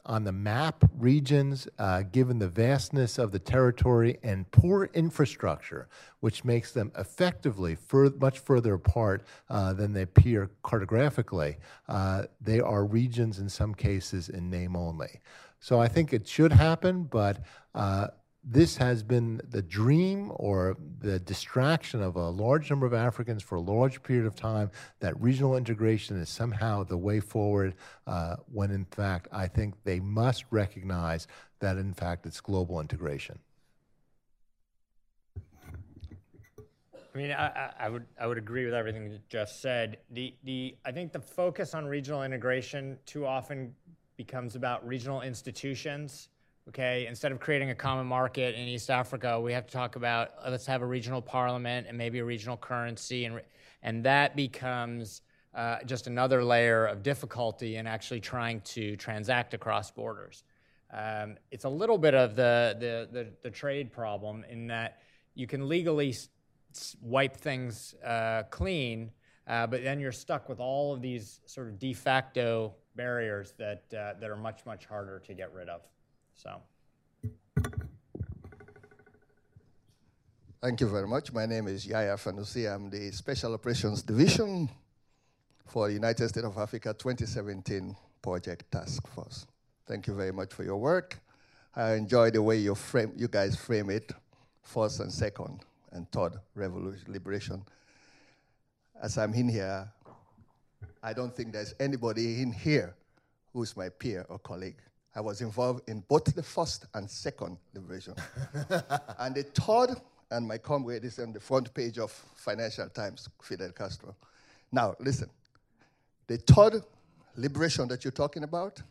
on the map regions, uh, given the vastness of the territory and poor infrastructure, which makes them effectively fur- much further apart uh, than they appear cartographically. Uh, they are regions in some cases in name only. So I think it should happen, but uh, this has been the dream or the distraction of a large number of Africans for a large period of time that regional integration is somehow the way forward, uh, when in fact, I think they must recognize that in fact it's global integration. I mean, I, I, would I would agree with everything that Jeff said. The the I think the focus on regional integration too often becomes about regional institutions Okay, instead of creating a common market in East Africa, we have to talk about uh, let's have a regional parliament and maybe a regional currency, and and that becomes uh, just another layer of difficulty in actually trying to transact across borders. Um, it's a little bit of the, the, the the trade problem in that you can legally wipe things uh, clean, uh, but then you're stuck with all of these sort of de facto barriers that uh, that are much much harder to get rid of. So. Thank you very much. My name is Yaya Fanusi. I'm the Special Operations Division for the United States of Africa 2017 Project Task Force. Thank you very much for your work. I enjoy the way you frame, you guys frame it, first and second and third revolution, liberation. As I'm in here, I don't think there's anybody in here who's my peer or colleague. I was involved in both the first and second liberation. and the third, and my comrade is on the front page of Financial Times, Fidel Castro. Now, listen. The third liberation that you're talking about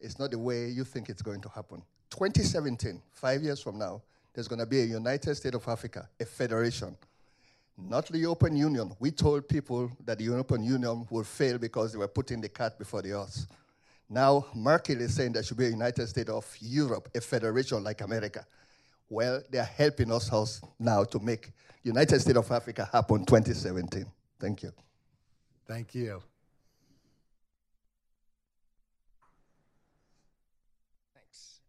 is not the way you think it's going to happen. 2017, five years from now, there's going to be a United States of Africa, a federation, not the European Union. We told people that the European Union will fail because they were putting the cart before the horse. Now, Merkel is saying there should be a United States of Europe, a federation like America. Well, they are helping us now to make United States of Africa happen 2017. Thank you. Thank you. Thanks.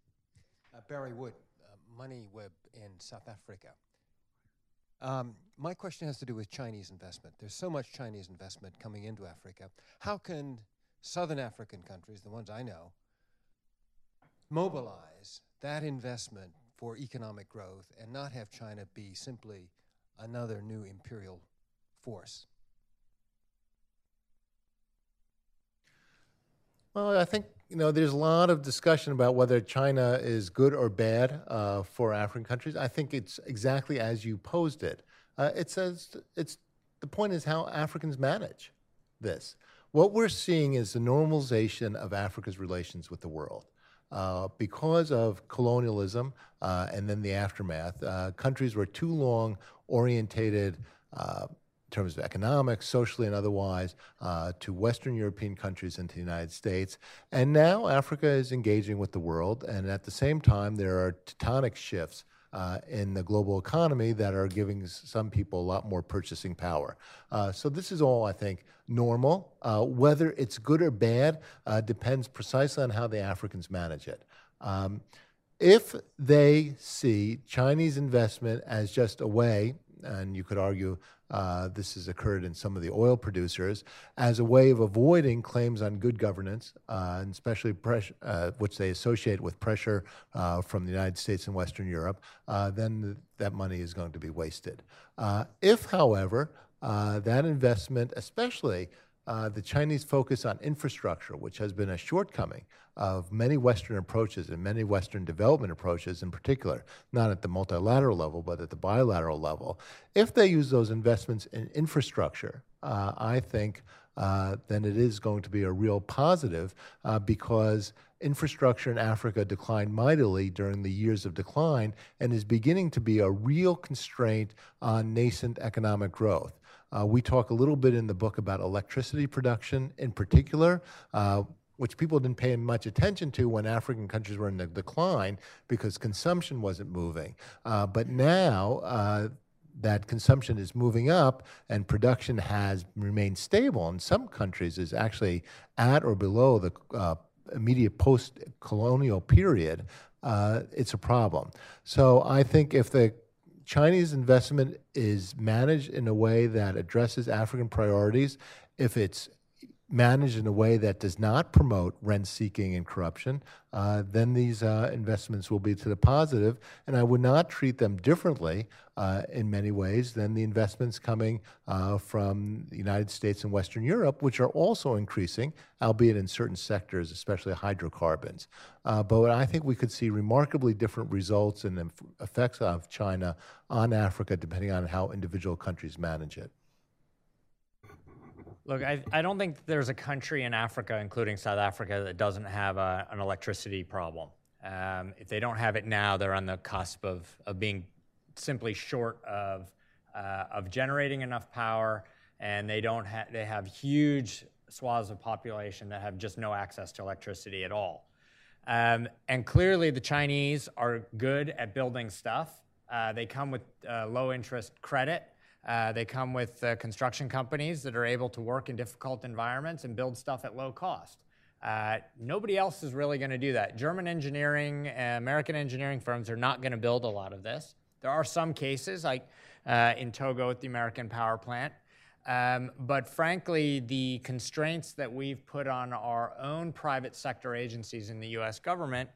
Uh, Barry Wood, uh, MoneyWeb in South Africa. Um, my question has to do with Chinese investment. There's so much Chinese investment coming into Africa. How can southern African countries, the ones I know, mobilize that investment for economic growth and not have China be simply another new imperial force? Well, I think you know there's a lot of discussion about whether China is good or bad uh, for African countries. I think it's exactly as you posed it. Uh, it says it's the point is how Africans manage this. What we're seeing is the normalization of Africa's relations with the world. uh, because of colonialism uh, and then the aftermath, uh, countries were too long orientated uh, in terms of economics, socially, and otherwise, uh, to Western European countries and to the United States. And now Africa is engaging with the world, and at the same time, there are tectonic shifts uh, in the global economy that are giving some people a lot more purchasing power. Uh, so this is all, I think, normal. Uh, whether it's good or bad uh, depends precisely on how the Africans manage it. Um, if they see Chinese investment as just a way, and you could argue uh, this has occurred in some of the oil producers as a way of avoiding claims on good governance, uh, and especially uh, which they associate with pressure uh, from the United States and Western Europe, uh, then that money is going to be wasted. Uh, if, however, that investment, especially uh, the Chinese focus on infrastructure, which has been a shortcoming of many Western approaches and many Western development approaches in particular, not at the multilateral level, but at the bilateral level. If they use those investments in infrastructure, uh, I think uh, then it is going to be a real positive uh, because infrastructure in Africa declined mightily during the years of decline and is beginning to be a real constraint on nascent economic growth. Uh, we talk a little bit in the book about electricity production in particular. Uh, which people didn't pay much attention to when African countries were in the decline because consumption wasn't moving. Uh, but now uh, that consumption is moving up and production has remained stable in some countries is actually at or below the uh, immediate post colonial period, uh, it's a problem. So I think if the Chinese investment is managed in a way that addresses African priorities. If it's managed in a way that does not promote rent seeking and corruption, uh, then these uh, investments will be to the positive. And I would not treat them differently uh, in many ways than the investments coming uh, from the United States and Western Europe, which are also increasing, albeit in certain sectors, especially hydrocarbons. Uh, but I think we could see remarkably different results and effects of China on Africa depending on how individual countries manage it. Look, I, I don't think there's a country in Africa, including South Africa, that doesn't have a, an electricity problem. Um, if they don't have it now, they're on the cusp of, of being simply short of, uh, of generating enough power, and they don't ha- they have huge swaths of population that have just no access to electricity at all. Um, and clearly, the Chinese are good at building stuff. Uh, they come with uh, low interest credit uh, they come with uh, construction companies that are able to work in difficult environments and build stuff at low cost. Uh, nobody else is really going to do that. German engineering, uh, American engineering firms are not going to build a lot of this. There are some cases, like uh, in Togo at the American power plant. Um, but frankly, the constraints that we've put on our own private sector agencies in the US government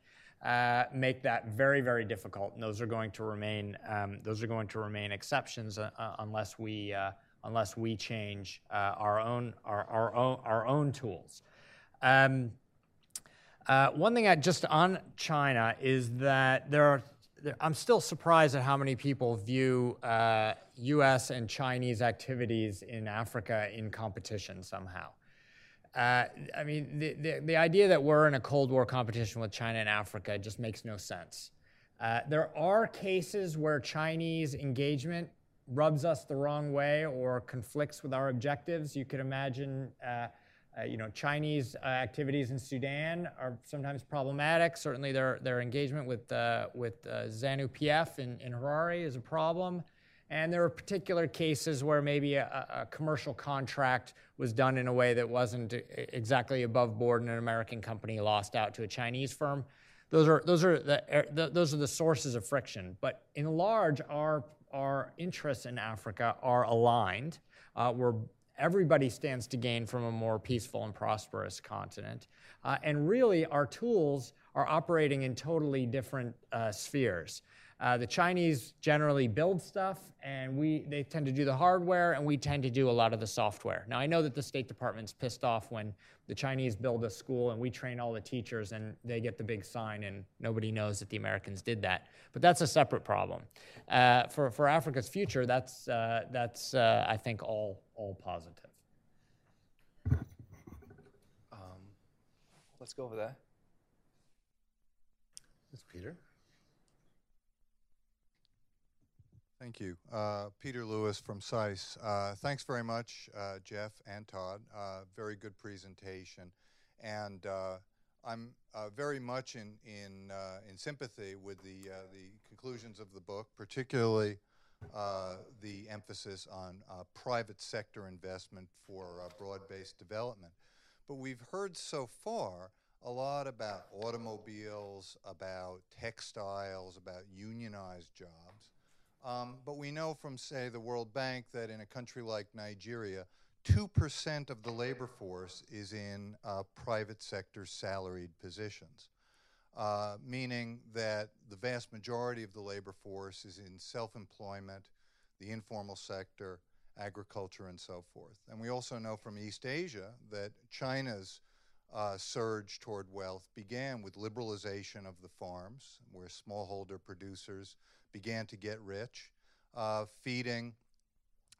uh, make that very, very difficult, and those are going to remain um, those are going to remain exceptions uh, uh unless we uh, unless we change uh, our own our, our own our own tools. Um, one thing I, just on China is that there are. I'm still surprised at how many people view U.S. and Chinese activities in Africa in competition somehow. Uh, I mean, the, the, the, idea that we're in a Cold War competition with China and Africa just makes no sense. Uh, there are cases where Chinese engagement rubs us the wrong way or conflicts with our objectives. You could imagine, uh, uh you know, Chinese uh, activities in Sudan are sometimes problematic. Certainly, their their engagement with with ZANU PF in, in Harare is a problem. And there were particular cases where maybe a, a, commercial contract was done in a way that wasn't exactly above board, and an American company lost out to a Chinese firm. Those are those are the, er, those are the sources of friction. But in large, our our interests in Africa are aligned. Uh, where everybody stands to gain from a more peaceful and prosperous continent. Uh, and really, our tools are operating in totally different uh, spheres. Uh, the Chinese generally build stuff, and we they tend to do the hardware, and we tend to do a lot of the software. Now, I know that the State Department's pissed off when the Chinese build a school and we train all the teachers, and they get the big sign, and nobody knows that the Americans did that. But that's a separate problem. Uh, for for Africa's future, that's uh, that's uh, I think all all positive. Um, let's go over there. That's Peter. Thank you. Uh, Peter Lewis from SAIS. Uh, thanks very much, uh, Jeff and Todd. Uh, very good presentation. And uh, I'm uh, very much in, in, in sympathy with the, the conclusions of the book, particularly the emphasis on private sector investment for broad-based development. But we've heard so far a lot about automobiles, about textiles, about unionized jobs. Um, but we know from, say, the World Bank that in a country like Nigeria, 2% of the labor force is in uh, private sector salaried positions, uh, meaning that the vast majority of the labor force is in self employment, the informal sector, agriculture, and so forth. And we also know from East Asia that China's uh, surge toward wealth began with liberalization of the farms, where smallholder producers began to get rich, uh, feeding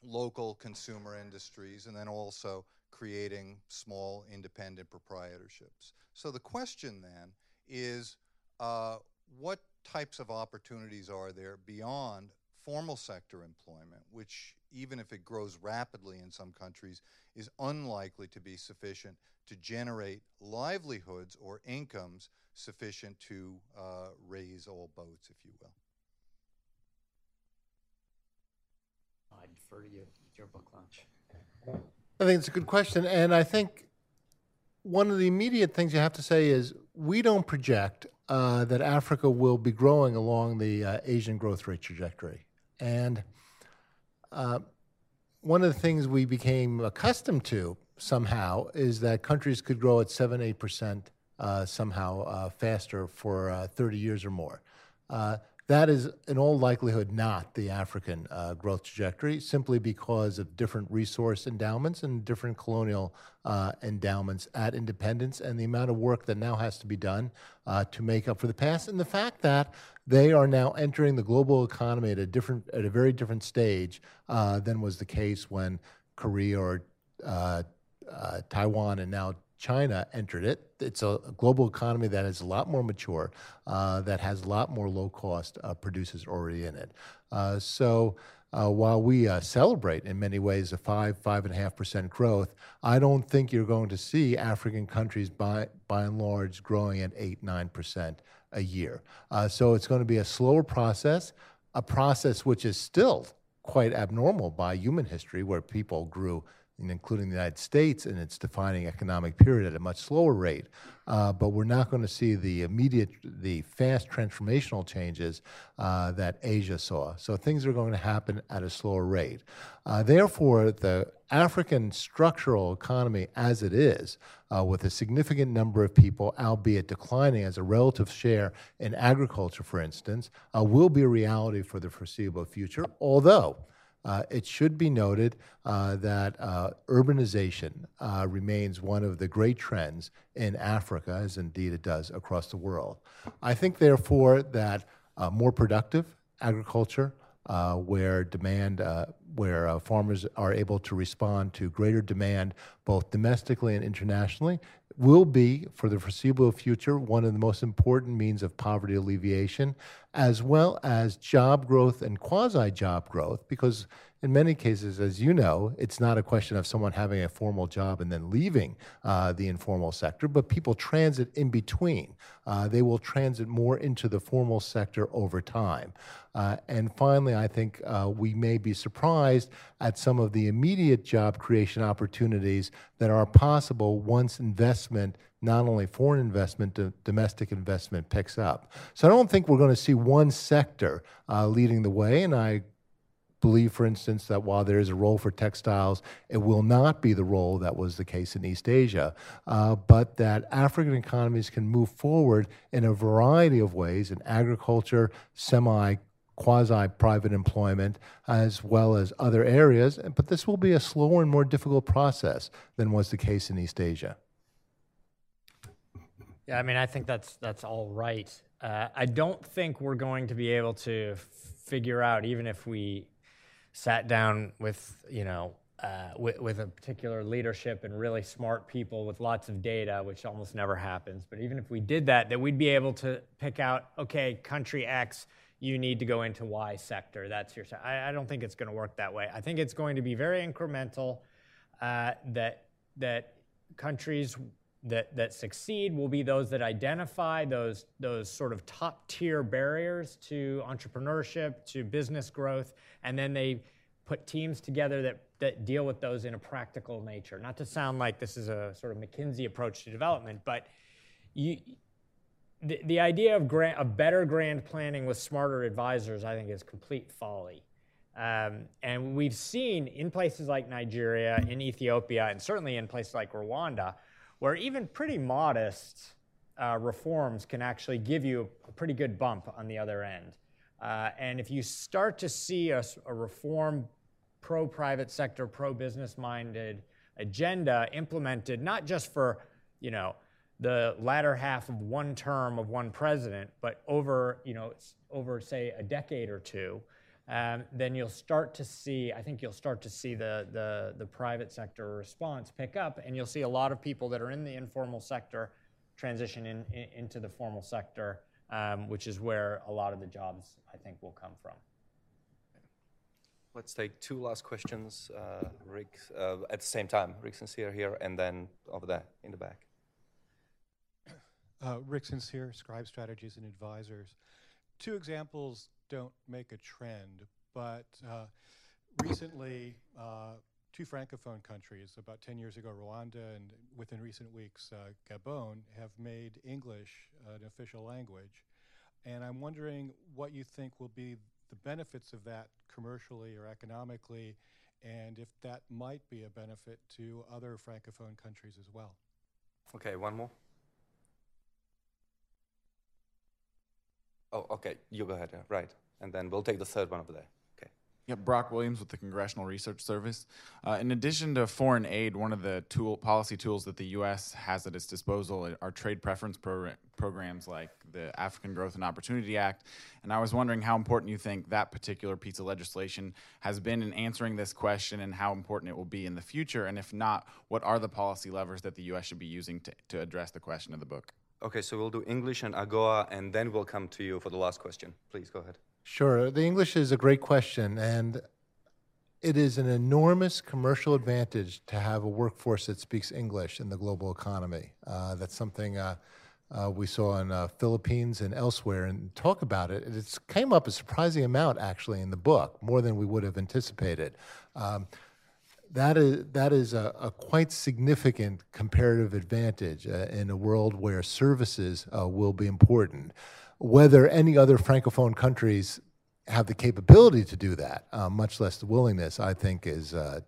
local consumer industries, and then also creating small independent proprietorships. So the question then is uh, what types of opportunities are there beyond formal sector employment, which, even if it grows rapidly in some countries, is unlikely to be sufficient to generate livelihoods or incomes sufficient to uh, raise all boats, if you will. I defer to you, your book launch. I think it's a good question. And I think one of the immediate things you have to say is we don't project uh, that Africa will be growing along the uh, Asian growth rate trajectory. And uh, one of the things we became accustomed to somehow is that countries could grow at 7 8% uh, somehow uh, faster for uh, 30 years or more. That is, in all likelihood, not the African uh, growth trajectory, simply because of different resource endowments and different colonial uh, endowments at independence and the amount of work that now has to be done uh, to make up for the past, and the fact that they are now entering the global economy at a different, at a very different stage uh, than was the case when Korea or uh, uh, Taiwan and now China entered it. It's a global economy that is a lot more mature, uh, that has a lot more low cost uh, producers already in it. Uh, so uh, while we uh, celebrate in many ways a five, five and a half percent growth, I don't think you're going to see African countries by, by and large growing at eight, nine percent a year. Uh, so it's going to be a slower process, a process which is still quite abnormal by human history, where people grew including the United States in its defining economic period at a much slower rate. Uh, but we're not going to see the immediate, the fast transformational changes uh, that Asia saw. So things are going to happen at a slower rate. Uh, therefore, the African structural economy as it is, uh, with a significant number of people, albeit declining as a relative share in agriculture, for instance, uh, will be a reality for the foreseeable future, although uh, it should be noted uh, that uh, urbanization uh, remains one of the great trends in Africa, as indeed it does across the world. I think, therefore, that uh, more productive agriculture, uh, where demand, where farmers are able to respond to greater demand both domestically and internationally, will be, for the foreseeable future, one of the most important means of poverty alleviation, as well as job growth and quasi job growth, because in many cases, as you know, it's not a question of someone having a formal job and then leaving uh, the informal sector, but people transit in between. Uh, they will transit more into the formal sector over time. Uh, and finally, I think uh, we may be surprised at some of the immediate job creation opportunities that are possible once investment not only foreign investment, domestic investment picks up. So I don't think we're going to see one sector uh, leading the way, and I believe, for instance, that while there is a role for textiles, it will not be the role that was the case in East Asia, uh, but that African economies can move forward in a variety of ways in agriculture, semi quasi private employment, as well as other areas. But this will be a slower and more difficult process than was the case in East Asia. Yeah, I mean, I think that's that's all right. Uh, I don't think we're going to be able to figure out, even if we sat down with you know uh, with, with, a particular leadership and really smart people with lots of data, which almost never happens. But even if we did that, that we'd be able to pick out, okay, country X, you need to go into Y sector. That's your. I, I don't think it's going to work that way. I think it's going to be very incremental. Uh, that that countries that that succeed will be those that identify those those sort of top tier barriers to entrepreneurship, to business growth, and then they put teams together that that deal with those in a practical nature. Not to sound like this is a sort of McKinsey approach to development, but you, the, the idea of, grant, of better grand planning with smarter advisors, I think, is complete folly. Um, and we've seen in places like Nigeria, in Ethiopia, and certainly in places like Rwanda, where even pretty modest uh, reforms can actually give you a pretty good bump on the other end. Uh, and if you start to see a, a reform pro private sector, pro business minded agenda implemented, not just for, you know, the latter half of one term of one president, but over, you know, over say a decade or two, um, then you'll start to see, I think you'll start to see the, the, the private sector response pick up, and you'll see a lot of people that are in the informal sector transition in, in into the formal sector, um, which is where a lot of the jobs, I think, will come from. Let's take two last questions, uh, Rick, uh, at the same time. Rick Sincere here, and then over there in the back. Uh, Rick Sincere, Scribe Strategies and Advisors. Two examples don't make a trend, but uh, recently, uh, two francophone countries, about 10 years ago, Rwanda, and within recent weeks, uh, Gabon, have made English an official language. And I'm wondering what you think will be the benefits of that commercially or economically, and if that might be a benefit to other Francophone countries as well. Okay, one more. Oh, okay, you go ahead, right. And then we'll take the third one over there. Okay. Yeah, Brock Williams with the Congressional Research Service. Uh, in addition to foreign aid, one of the tool policy tools that the U.S. has at its disposal are trade preference pro- programs like the African Growth and Opportunity Act. And I was wondering how important you think that particular piece of legislation has been in answering this question, and how important it will be in the future. And if not, what are the policy levers that the U.S. should be using to, to address the question of the book? Okay, so we'll do English and AGOA, and then we'll come to you for the last question. Please go ahead. Sure. The English is a great question, and it is an enormous commercial advantage to have a workforce that speaks English in the global economy. Uh, that's something uh, uh, we saw in uh, Philippines and elsewhere, and talk about it. It came up a surprising amount, actually, in the book, more than we would have anticipated. Um, that is, that is a, a, quite significant comparative advantage uh, in a world where services uh, will be important whether any other francophone countries have the capability to do that, uh, much less the willingness, I think is, uh,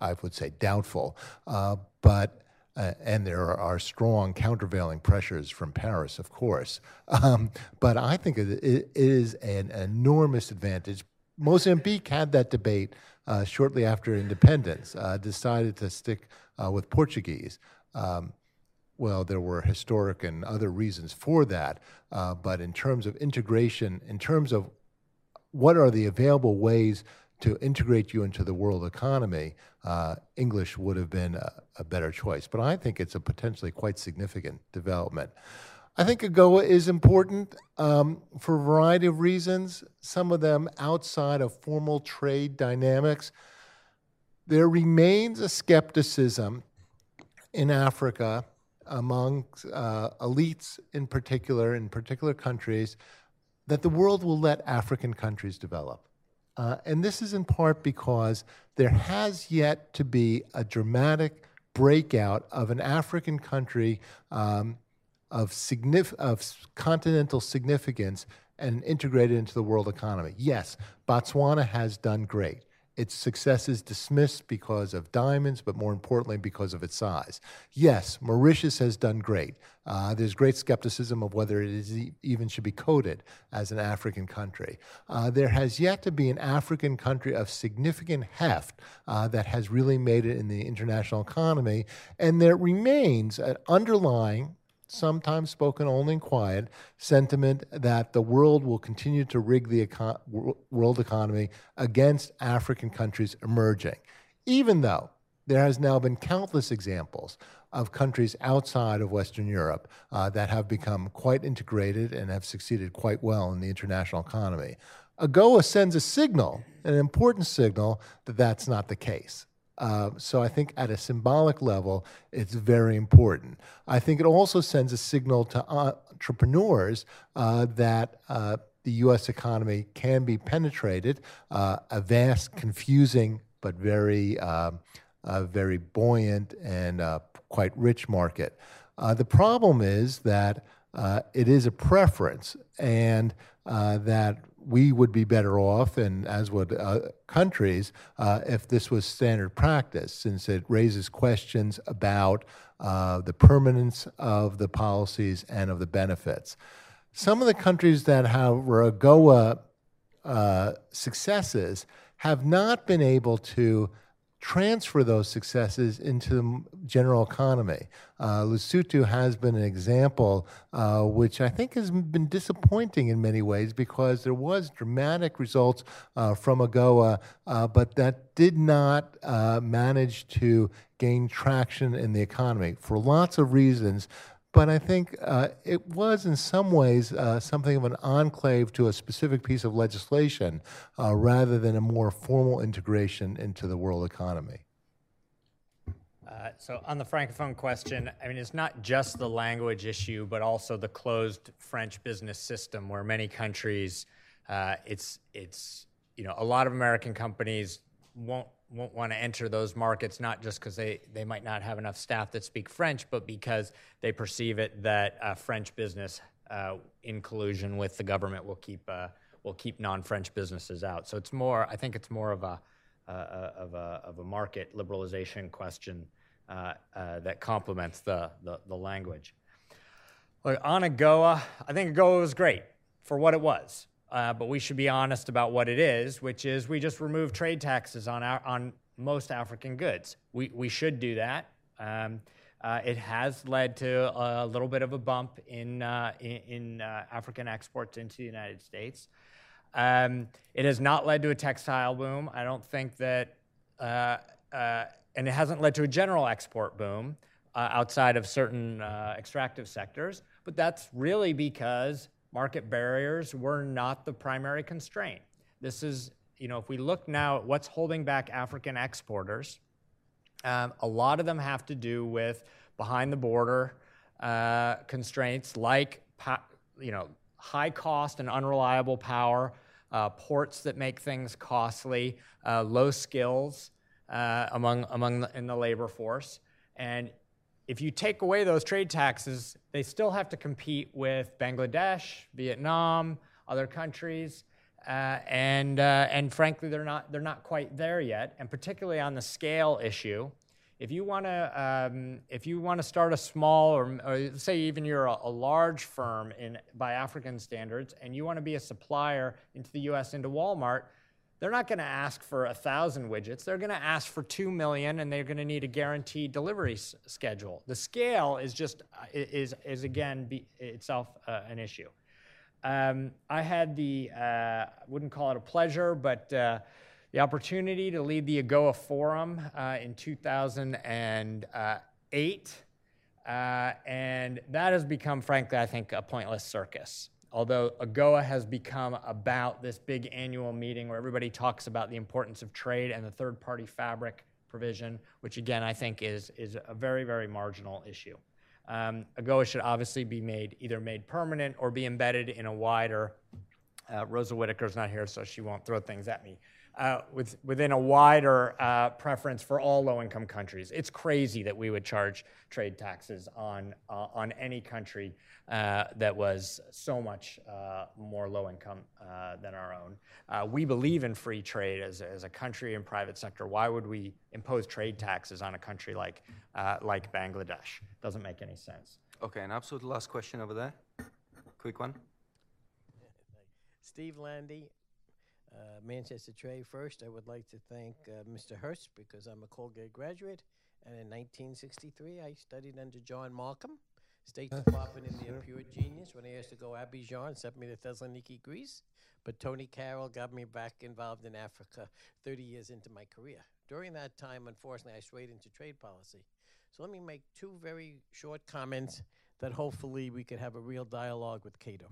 I would say, doubtful. Uh, but uh, and there are, strong countervailing pressures from Paris, of course. Um, but I think it, it is an enormous advantage. Mozambique had that debate uh, shortly after independence, uh, decided to stick with Portuguese. Um, well, there were historic and other reasons for that. Uh, but in terms of integration, in terms of what are the available ways to integrate you into the world economy, uh, English would have been a, a, better choice. But I think it's a potentially quite significant development. I think AGOA is important um, for a variety of reasons, some of them outside of formal trade dynamics. There remains a skepticism in Africa among uh, elites in particular, in particular countries, that the world will let African countries develop. Uh, and this is in part because there has yet to be a dramatic breakout of an African country um, of, signif- of continental significance and integrated into the world economy. Yes, Botswana has done great. Its success is dismissed because of diamonds, but more importantly, because of its size. Yes, Mauritius has done great. Uh, there's great skepticism of whether it e- even should be coded as an African country. Uh, there has yet to be an African country of significant heft uh, that has really made it in the international economy, and there remains an underlying sometimes spoken only in quiet, sentiment that the world will continue to rig the eco- world economy against African countries emerging. even though there has now been countless examples of countries outside of Western Europe uh, that have become quite integrated and have succeeded quite well in the international economy. AGOA sends a signal, an important signal, that that's not the case. Uh, so I think at a symbolic level, it's very important. I think it also sends a signal to entrepreneurs uh, that uh, the U.S. economy can be penetrated, uh, a vast, confusing, but very, uh, very buoyant and uh, quite rich market. the problem is that it is a preference, and that we would be better off, and as would uh, countries, uh, if this was standard practice, since it raises questions about uh, the permanence of the policies and of the benefits. Some of the countries that have AGOA uh, successes have not been able to transfer those successes into the general economy. Uh, Lesotho has been an example, uh, which I think has been disappointing in many ways because there was dramatic results uh, from AGOA, uh, but that did not uh, manage to gain traction in the economy for lots of reasons but I think uh, it was in some ways uh, something of an enclave to a specific piece of legislation uh, rather than a more formal integration into the world economy. Uh, so on the francophone question, I mean, it's not just the language issue, but also the closed French business system, where many countries, uh, it's it's you know a lot of American companies won't won't want to enter those markets, not just because they, they might not have enough staff that speak French, but because they perceive it that uh, French business, uh, in collusion with the government, will keep uh, will keep non-French businesses out. So it's more, I think it's more of a uh, uh, of a of a market liberalization question that complements the, the, the language. Look, on AGOA, I think AGOA was great for what it was uh, but we should be honest about what it is, which is we just remove trade taxes on our, on most African goods. We we should do that. Um, uh, it has led to a little bit of a bump in uh, in, in uh, African exports into the United States. Um, it has not led to a textile boom. I don't think that, uh, uh, and it hasn't led to a general export boom outside of certain extractive sectors. But that's really because market barriers were not the primary constraint. This is, you know, if we look now at what's holding back African exporters, um, a lot of them have to do with behind the border uh, constraints like, you know, high cost and unreliable power, uh, ports that make things costly, uh, low skills uh, among among the, in the labor force, and if you take away those trade taxes, they still have to compete with Bangladesh, Vietnam, other countries, uh, and uh, and frankly, they're not they're not quite there yet. And particularly on the scale issue, if you want to um, if you want to start a small or, or say even you're a, a, large firm in by African standards, and you want to be a supplier into the U.S. into Walmart, they're not going to ask for a thousand widgets. They're going to ask for two million, and they're going to need a guaranteed delivery s- schedule. The scale is just uh, is is again be, itself uh, an issue. Um, I had the uh, wouldn't call it a pleasure, but uh, the opportunity to lead the AGOA Forum uh, in 2008, uh, and that has become, frankly, I think, a pointless circus although AGOA has become about this big annual meeting where everybody talks about the importance of trade and the third party fabric provision, which again I think is, is a very, very marginal issue. Um, AGOA should obviously be made either made permanent or be embedded in a wider. Uh, Rosa Whitaker's not here, so she won't throw things at me uh, with, within a wider uh, preference for all low-income countries. It's crazy that we would charge trade taxes on uh, on any country uh, that was so much uh, more low-income uh, than our own. we believe in free trade as, as a country and private sector. Why would we impose trade taxes on a country like like Bangladesh? Doesn't make any sense. Okay, an absolute last question over there. Quick one. Steve Landy, uh, Manchester Trade. First, I would like to thank uh, Mr. Herbst because I'm a Colgate graduate, and in 1963 I studied under John Malcolm, State Department in the Pure Genius. When I asked to go Abidjan, sent me to Thessaloniki, Greece. But Tony Carroll got me back involved in Africa 30 years into my career. During that time, unfortunately, I strayed into trade policy. So let me make two very short comments that hopefully we could have a real dialogue with Cato.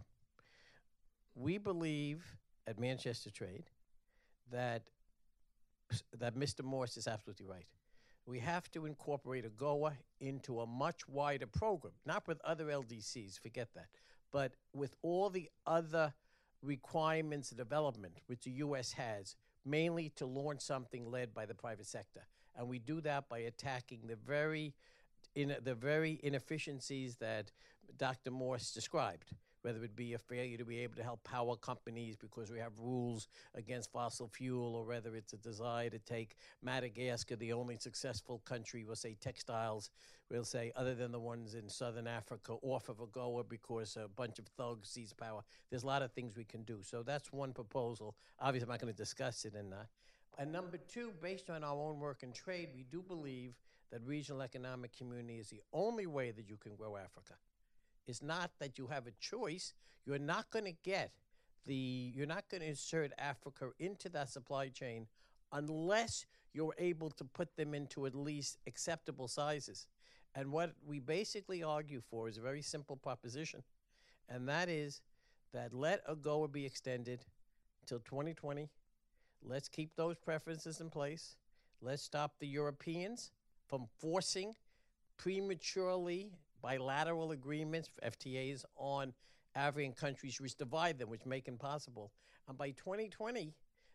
We believe at Manchester Trade that that Mr. Moss is absolutely right. We have to incorporate AGOA into a much wider program, not with other LDCs, forget that, but with all the other requirements of development which the U.S. has, mainly to launch something led by the private sector. And we do that by attacking the very, in, the very inefficiencies that Dr. Moss described whether it be a failure to be able to help power companies because we have rules against fossil fuel, or whether it's a desire to take Madagascar, the only successful country, we'll say textiles, we'll say, other than the ones in southern Africa, off of AGOA because a bunch of thugs seize power. There's a lot of things we can do. So that's one proposal. Obviously, I'm not going to discuss it in that. And number two, based on our own work and trade, we do believe that regional economic community is the only way that you can grow Africa is not that you have a choice. You're not going to get the, you're not going to insert Africa into that supply chain unless you're able to put them into at least acceptable sizes. And what we basically argue for is a very simple proposition, and that is that let a AGOA be extended until 2020. Let's keep those preferences in place. Let's stop the Europeans from forcing prematurely bilateral agreements, FTAs, on African countries which divide them, which make impossible. And by 2020,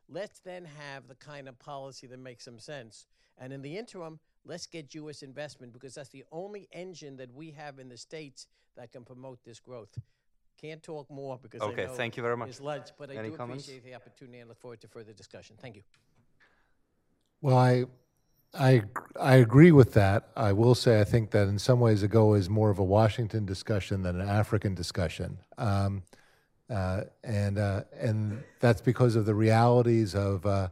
let's then have the kind of policy that makes some sense. And in the interim, let's get U.S. investment because that's the only engine that we have in the States that can promote this growth. Can't talk more because okay, I know thank you very much. it's lunch, but I Any do comments? appreciate the opportunity and look forward to further discussion. Thank you. Well, I, I, I agree with that. I will say I think that in some ways AGOA is more of a Washington discussion than an African discussion. Um, uh, and, uh, and that's because of the realities of, uh,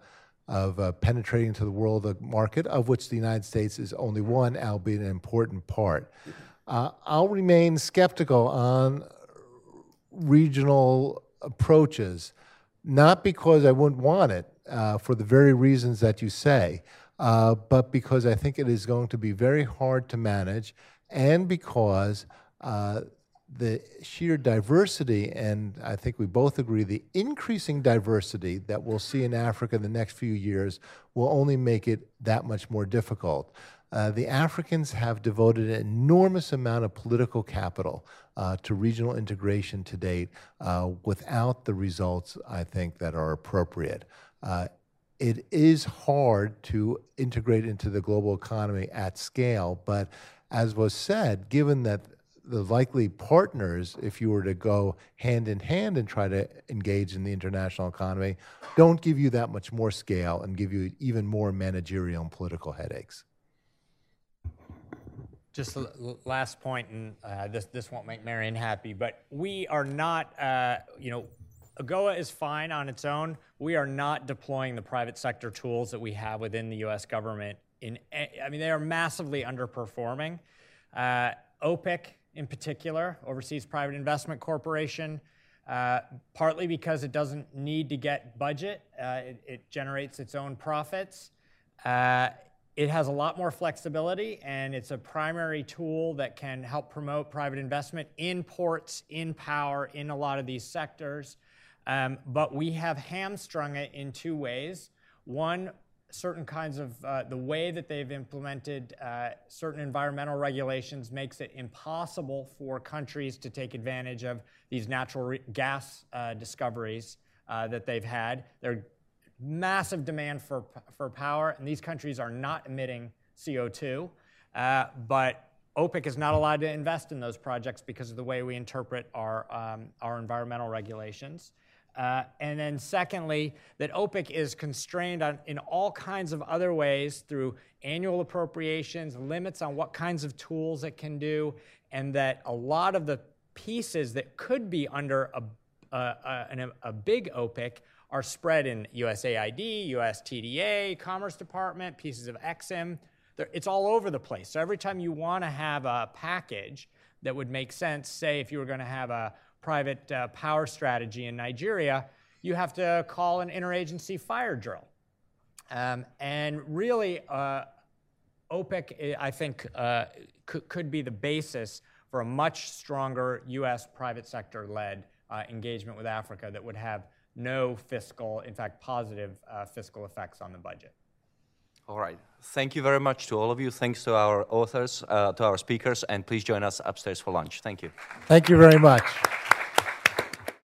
of uh, penetrating to the world market, of which the United States is only one, albeit an important part. Uh, I'll remain skeptical on regional approaches, not because I wouldn't want it, uh, for the very reasons that you say, uh, but because I think it is going to be very hard to manage, and because uh, the sheer diversity, and I think we both agree, the increasing diversity that we'll see in Africa in the next few years will only make it that much more difficult. Uh, the Africans have devoted an enormous amount of political capital uh, to regional integration to date uh, without the results, I think, that are appropriate. It is hard to integrate into the global economy at scale, but as was said, given that the likely partners, if you were to go hand in hand and try to engage in the international economy, don't give you that much more scale and give you even more managerial and political headaches. Just a last point, and uh, this this won't make Marian happy, but we are not, uh, you know, AGOA is fine on its own. We are not deploying the private sector tools that we have within the U.S. government. In, I mean, they are massively underperforming. Uh, OPIC, in particular, Overseas Private Investment Corporation, uh, partly because it doesn't need to get budget, uh, it, it generates its own profits. Uh, it has a lot more flexibility, and it's a primary tool that can help promote private investment in ports, in power, in a lot of these sectors. Um, but we have hamstrung it in two ways. One, certain kinds of uh, the way that they've implemented uh, certain environmental regulations makes it impossible for countries to take advantage of these natural gas uh, discoveries uh, that they've had. They're massive demand for, for power, and these countries are not emitting CO2. Uh, but OPIC is not allowed to invest in those projects because of the way we interpret our, um, our environmental regulations. Uh, and then, secondly, that OPIC is constrained on, in all kinds of other ways through annual appropriations, limits on what kinds of tools it can do, and that a lot of the pieces that could be under a, a, a, a big OPIC are spread in USAID, USTDA, Commerce Department, pieces of EXIM. They're, it's all over the place. So every time you want to have a package that would make sense, say if you were going to have a private uh, power strategy in Nigeria, you have to call an interagency fire drill. Um, and really, uh, OPIC, I think, uh, could, be the basis for a much stronger U.S. private sector led uh, engagement with Africa that would have no fiscal, in fact, positive uh, fiscal effects on the budget. All right. Thank you very much to all of you. Thanks to our authors, uh, to our speakers, and please join us upstairs for lunch. Thank you. Thank you very much.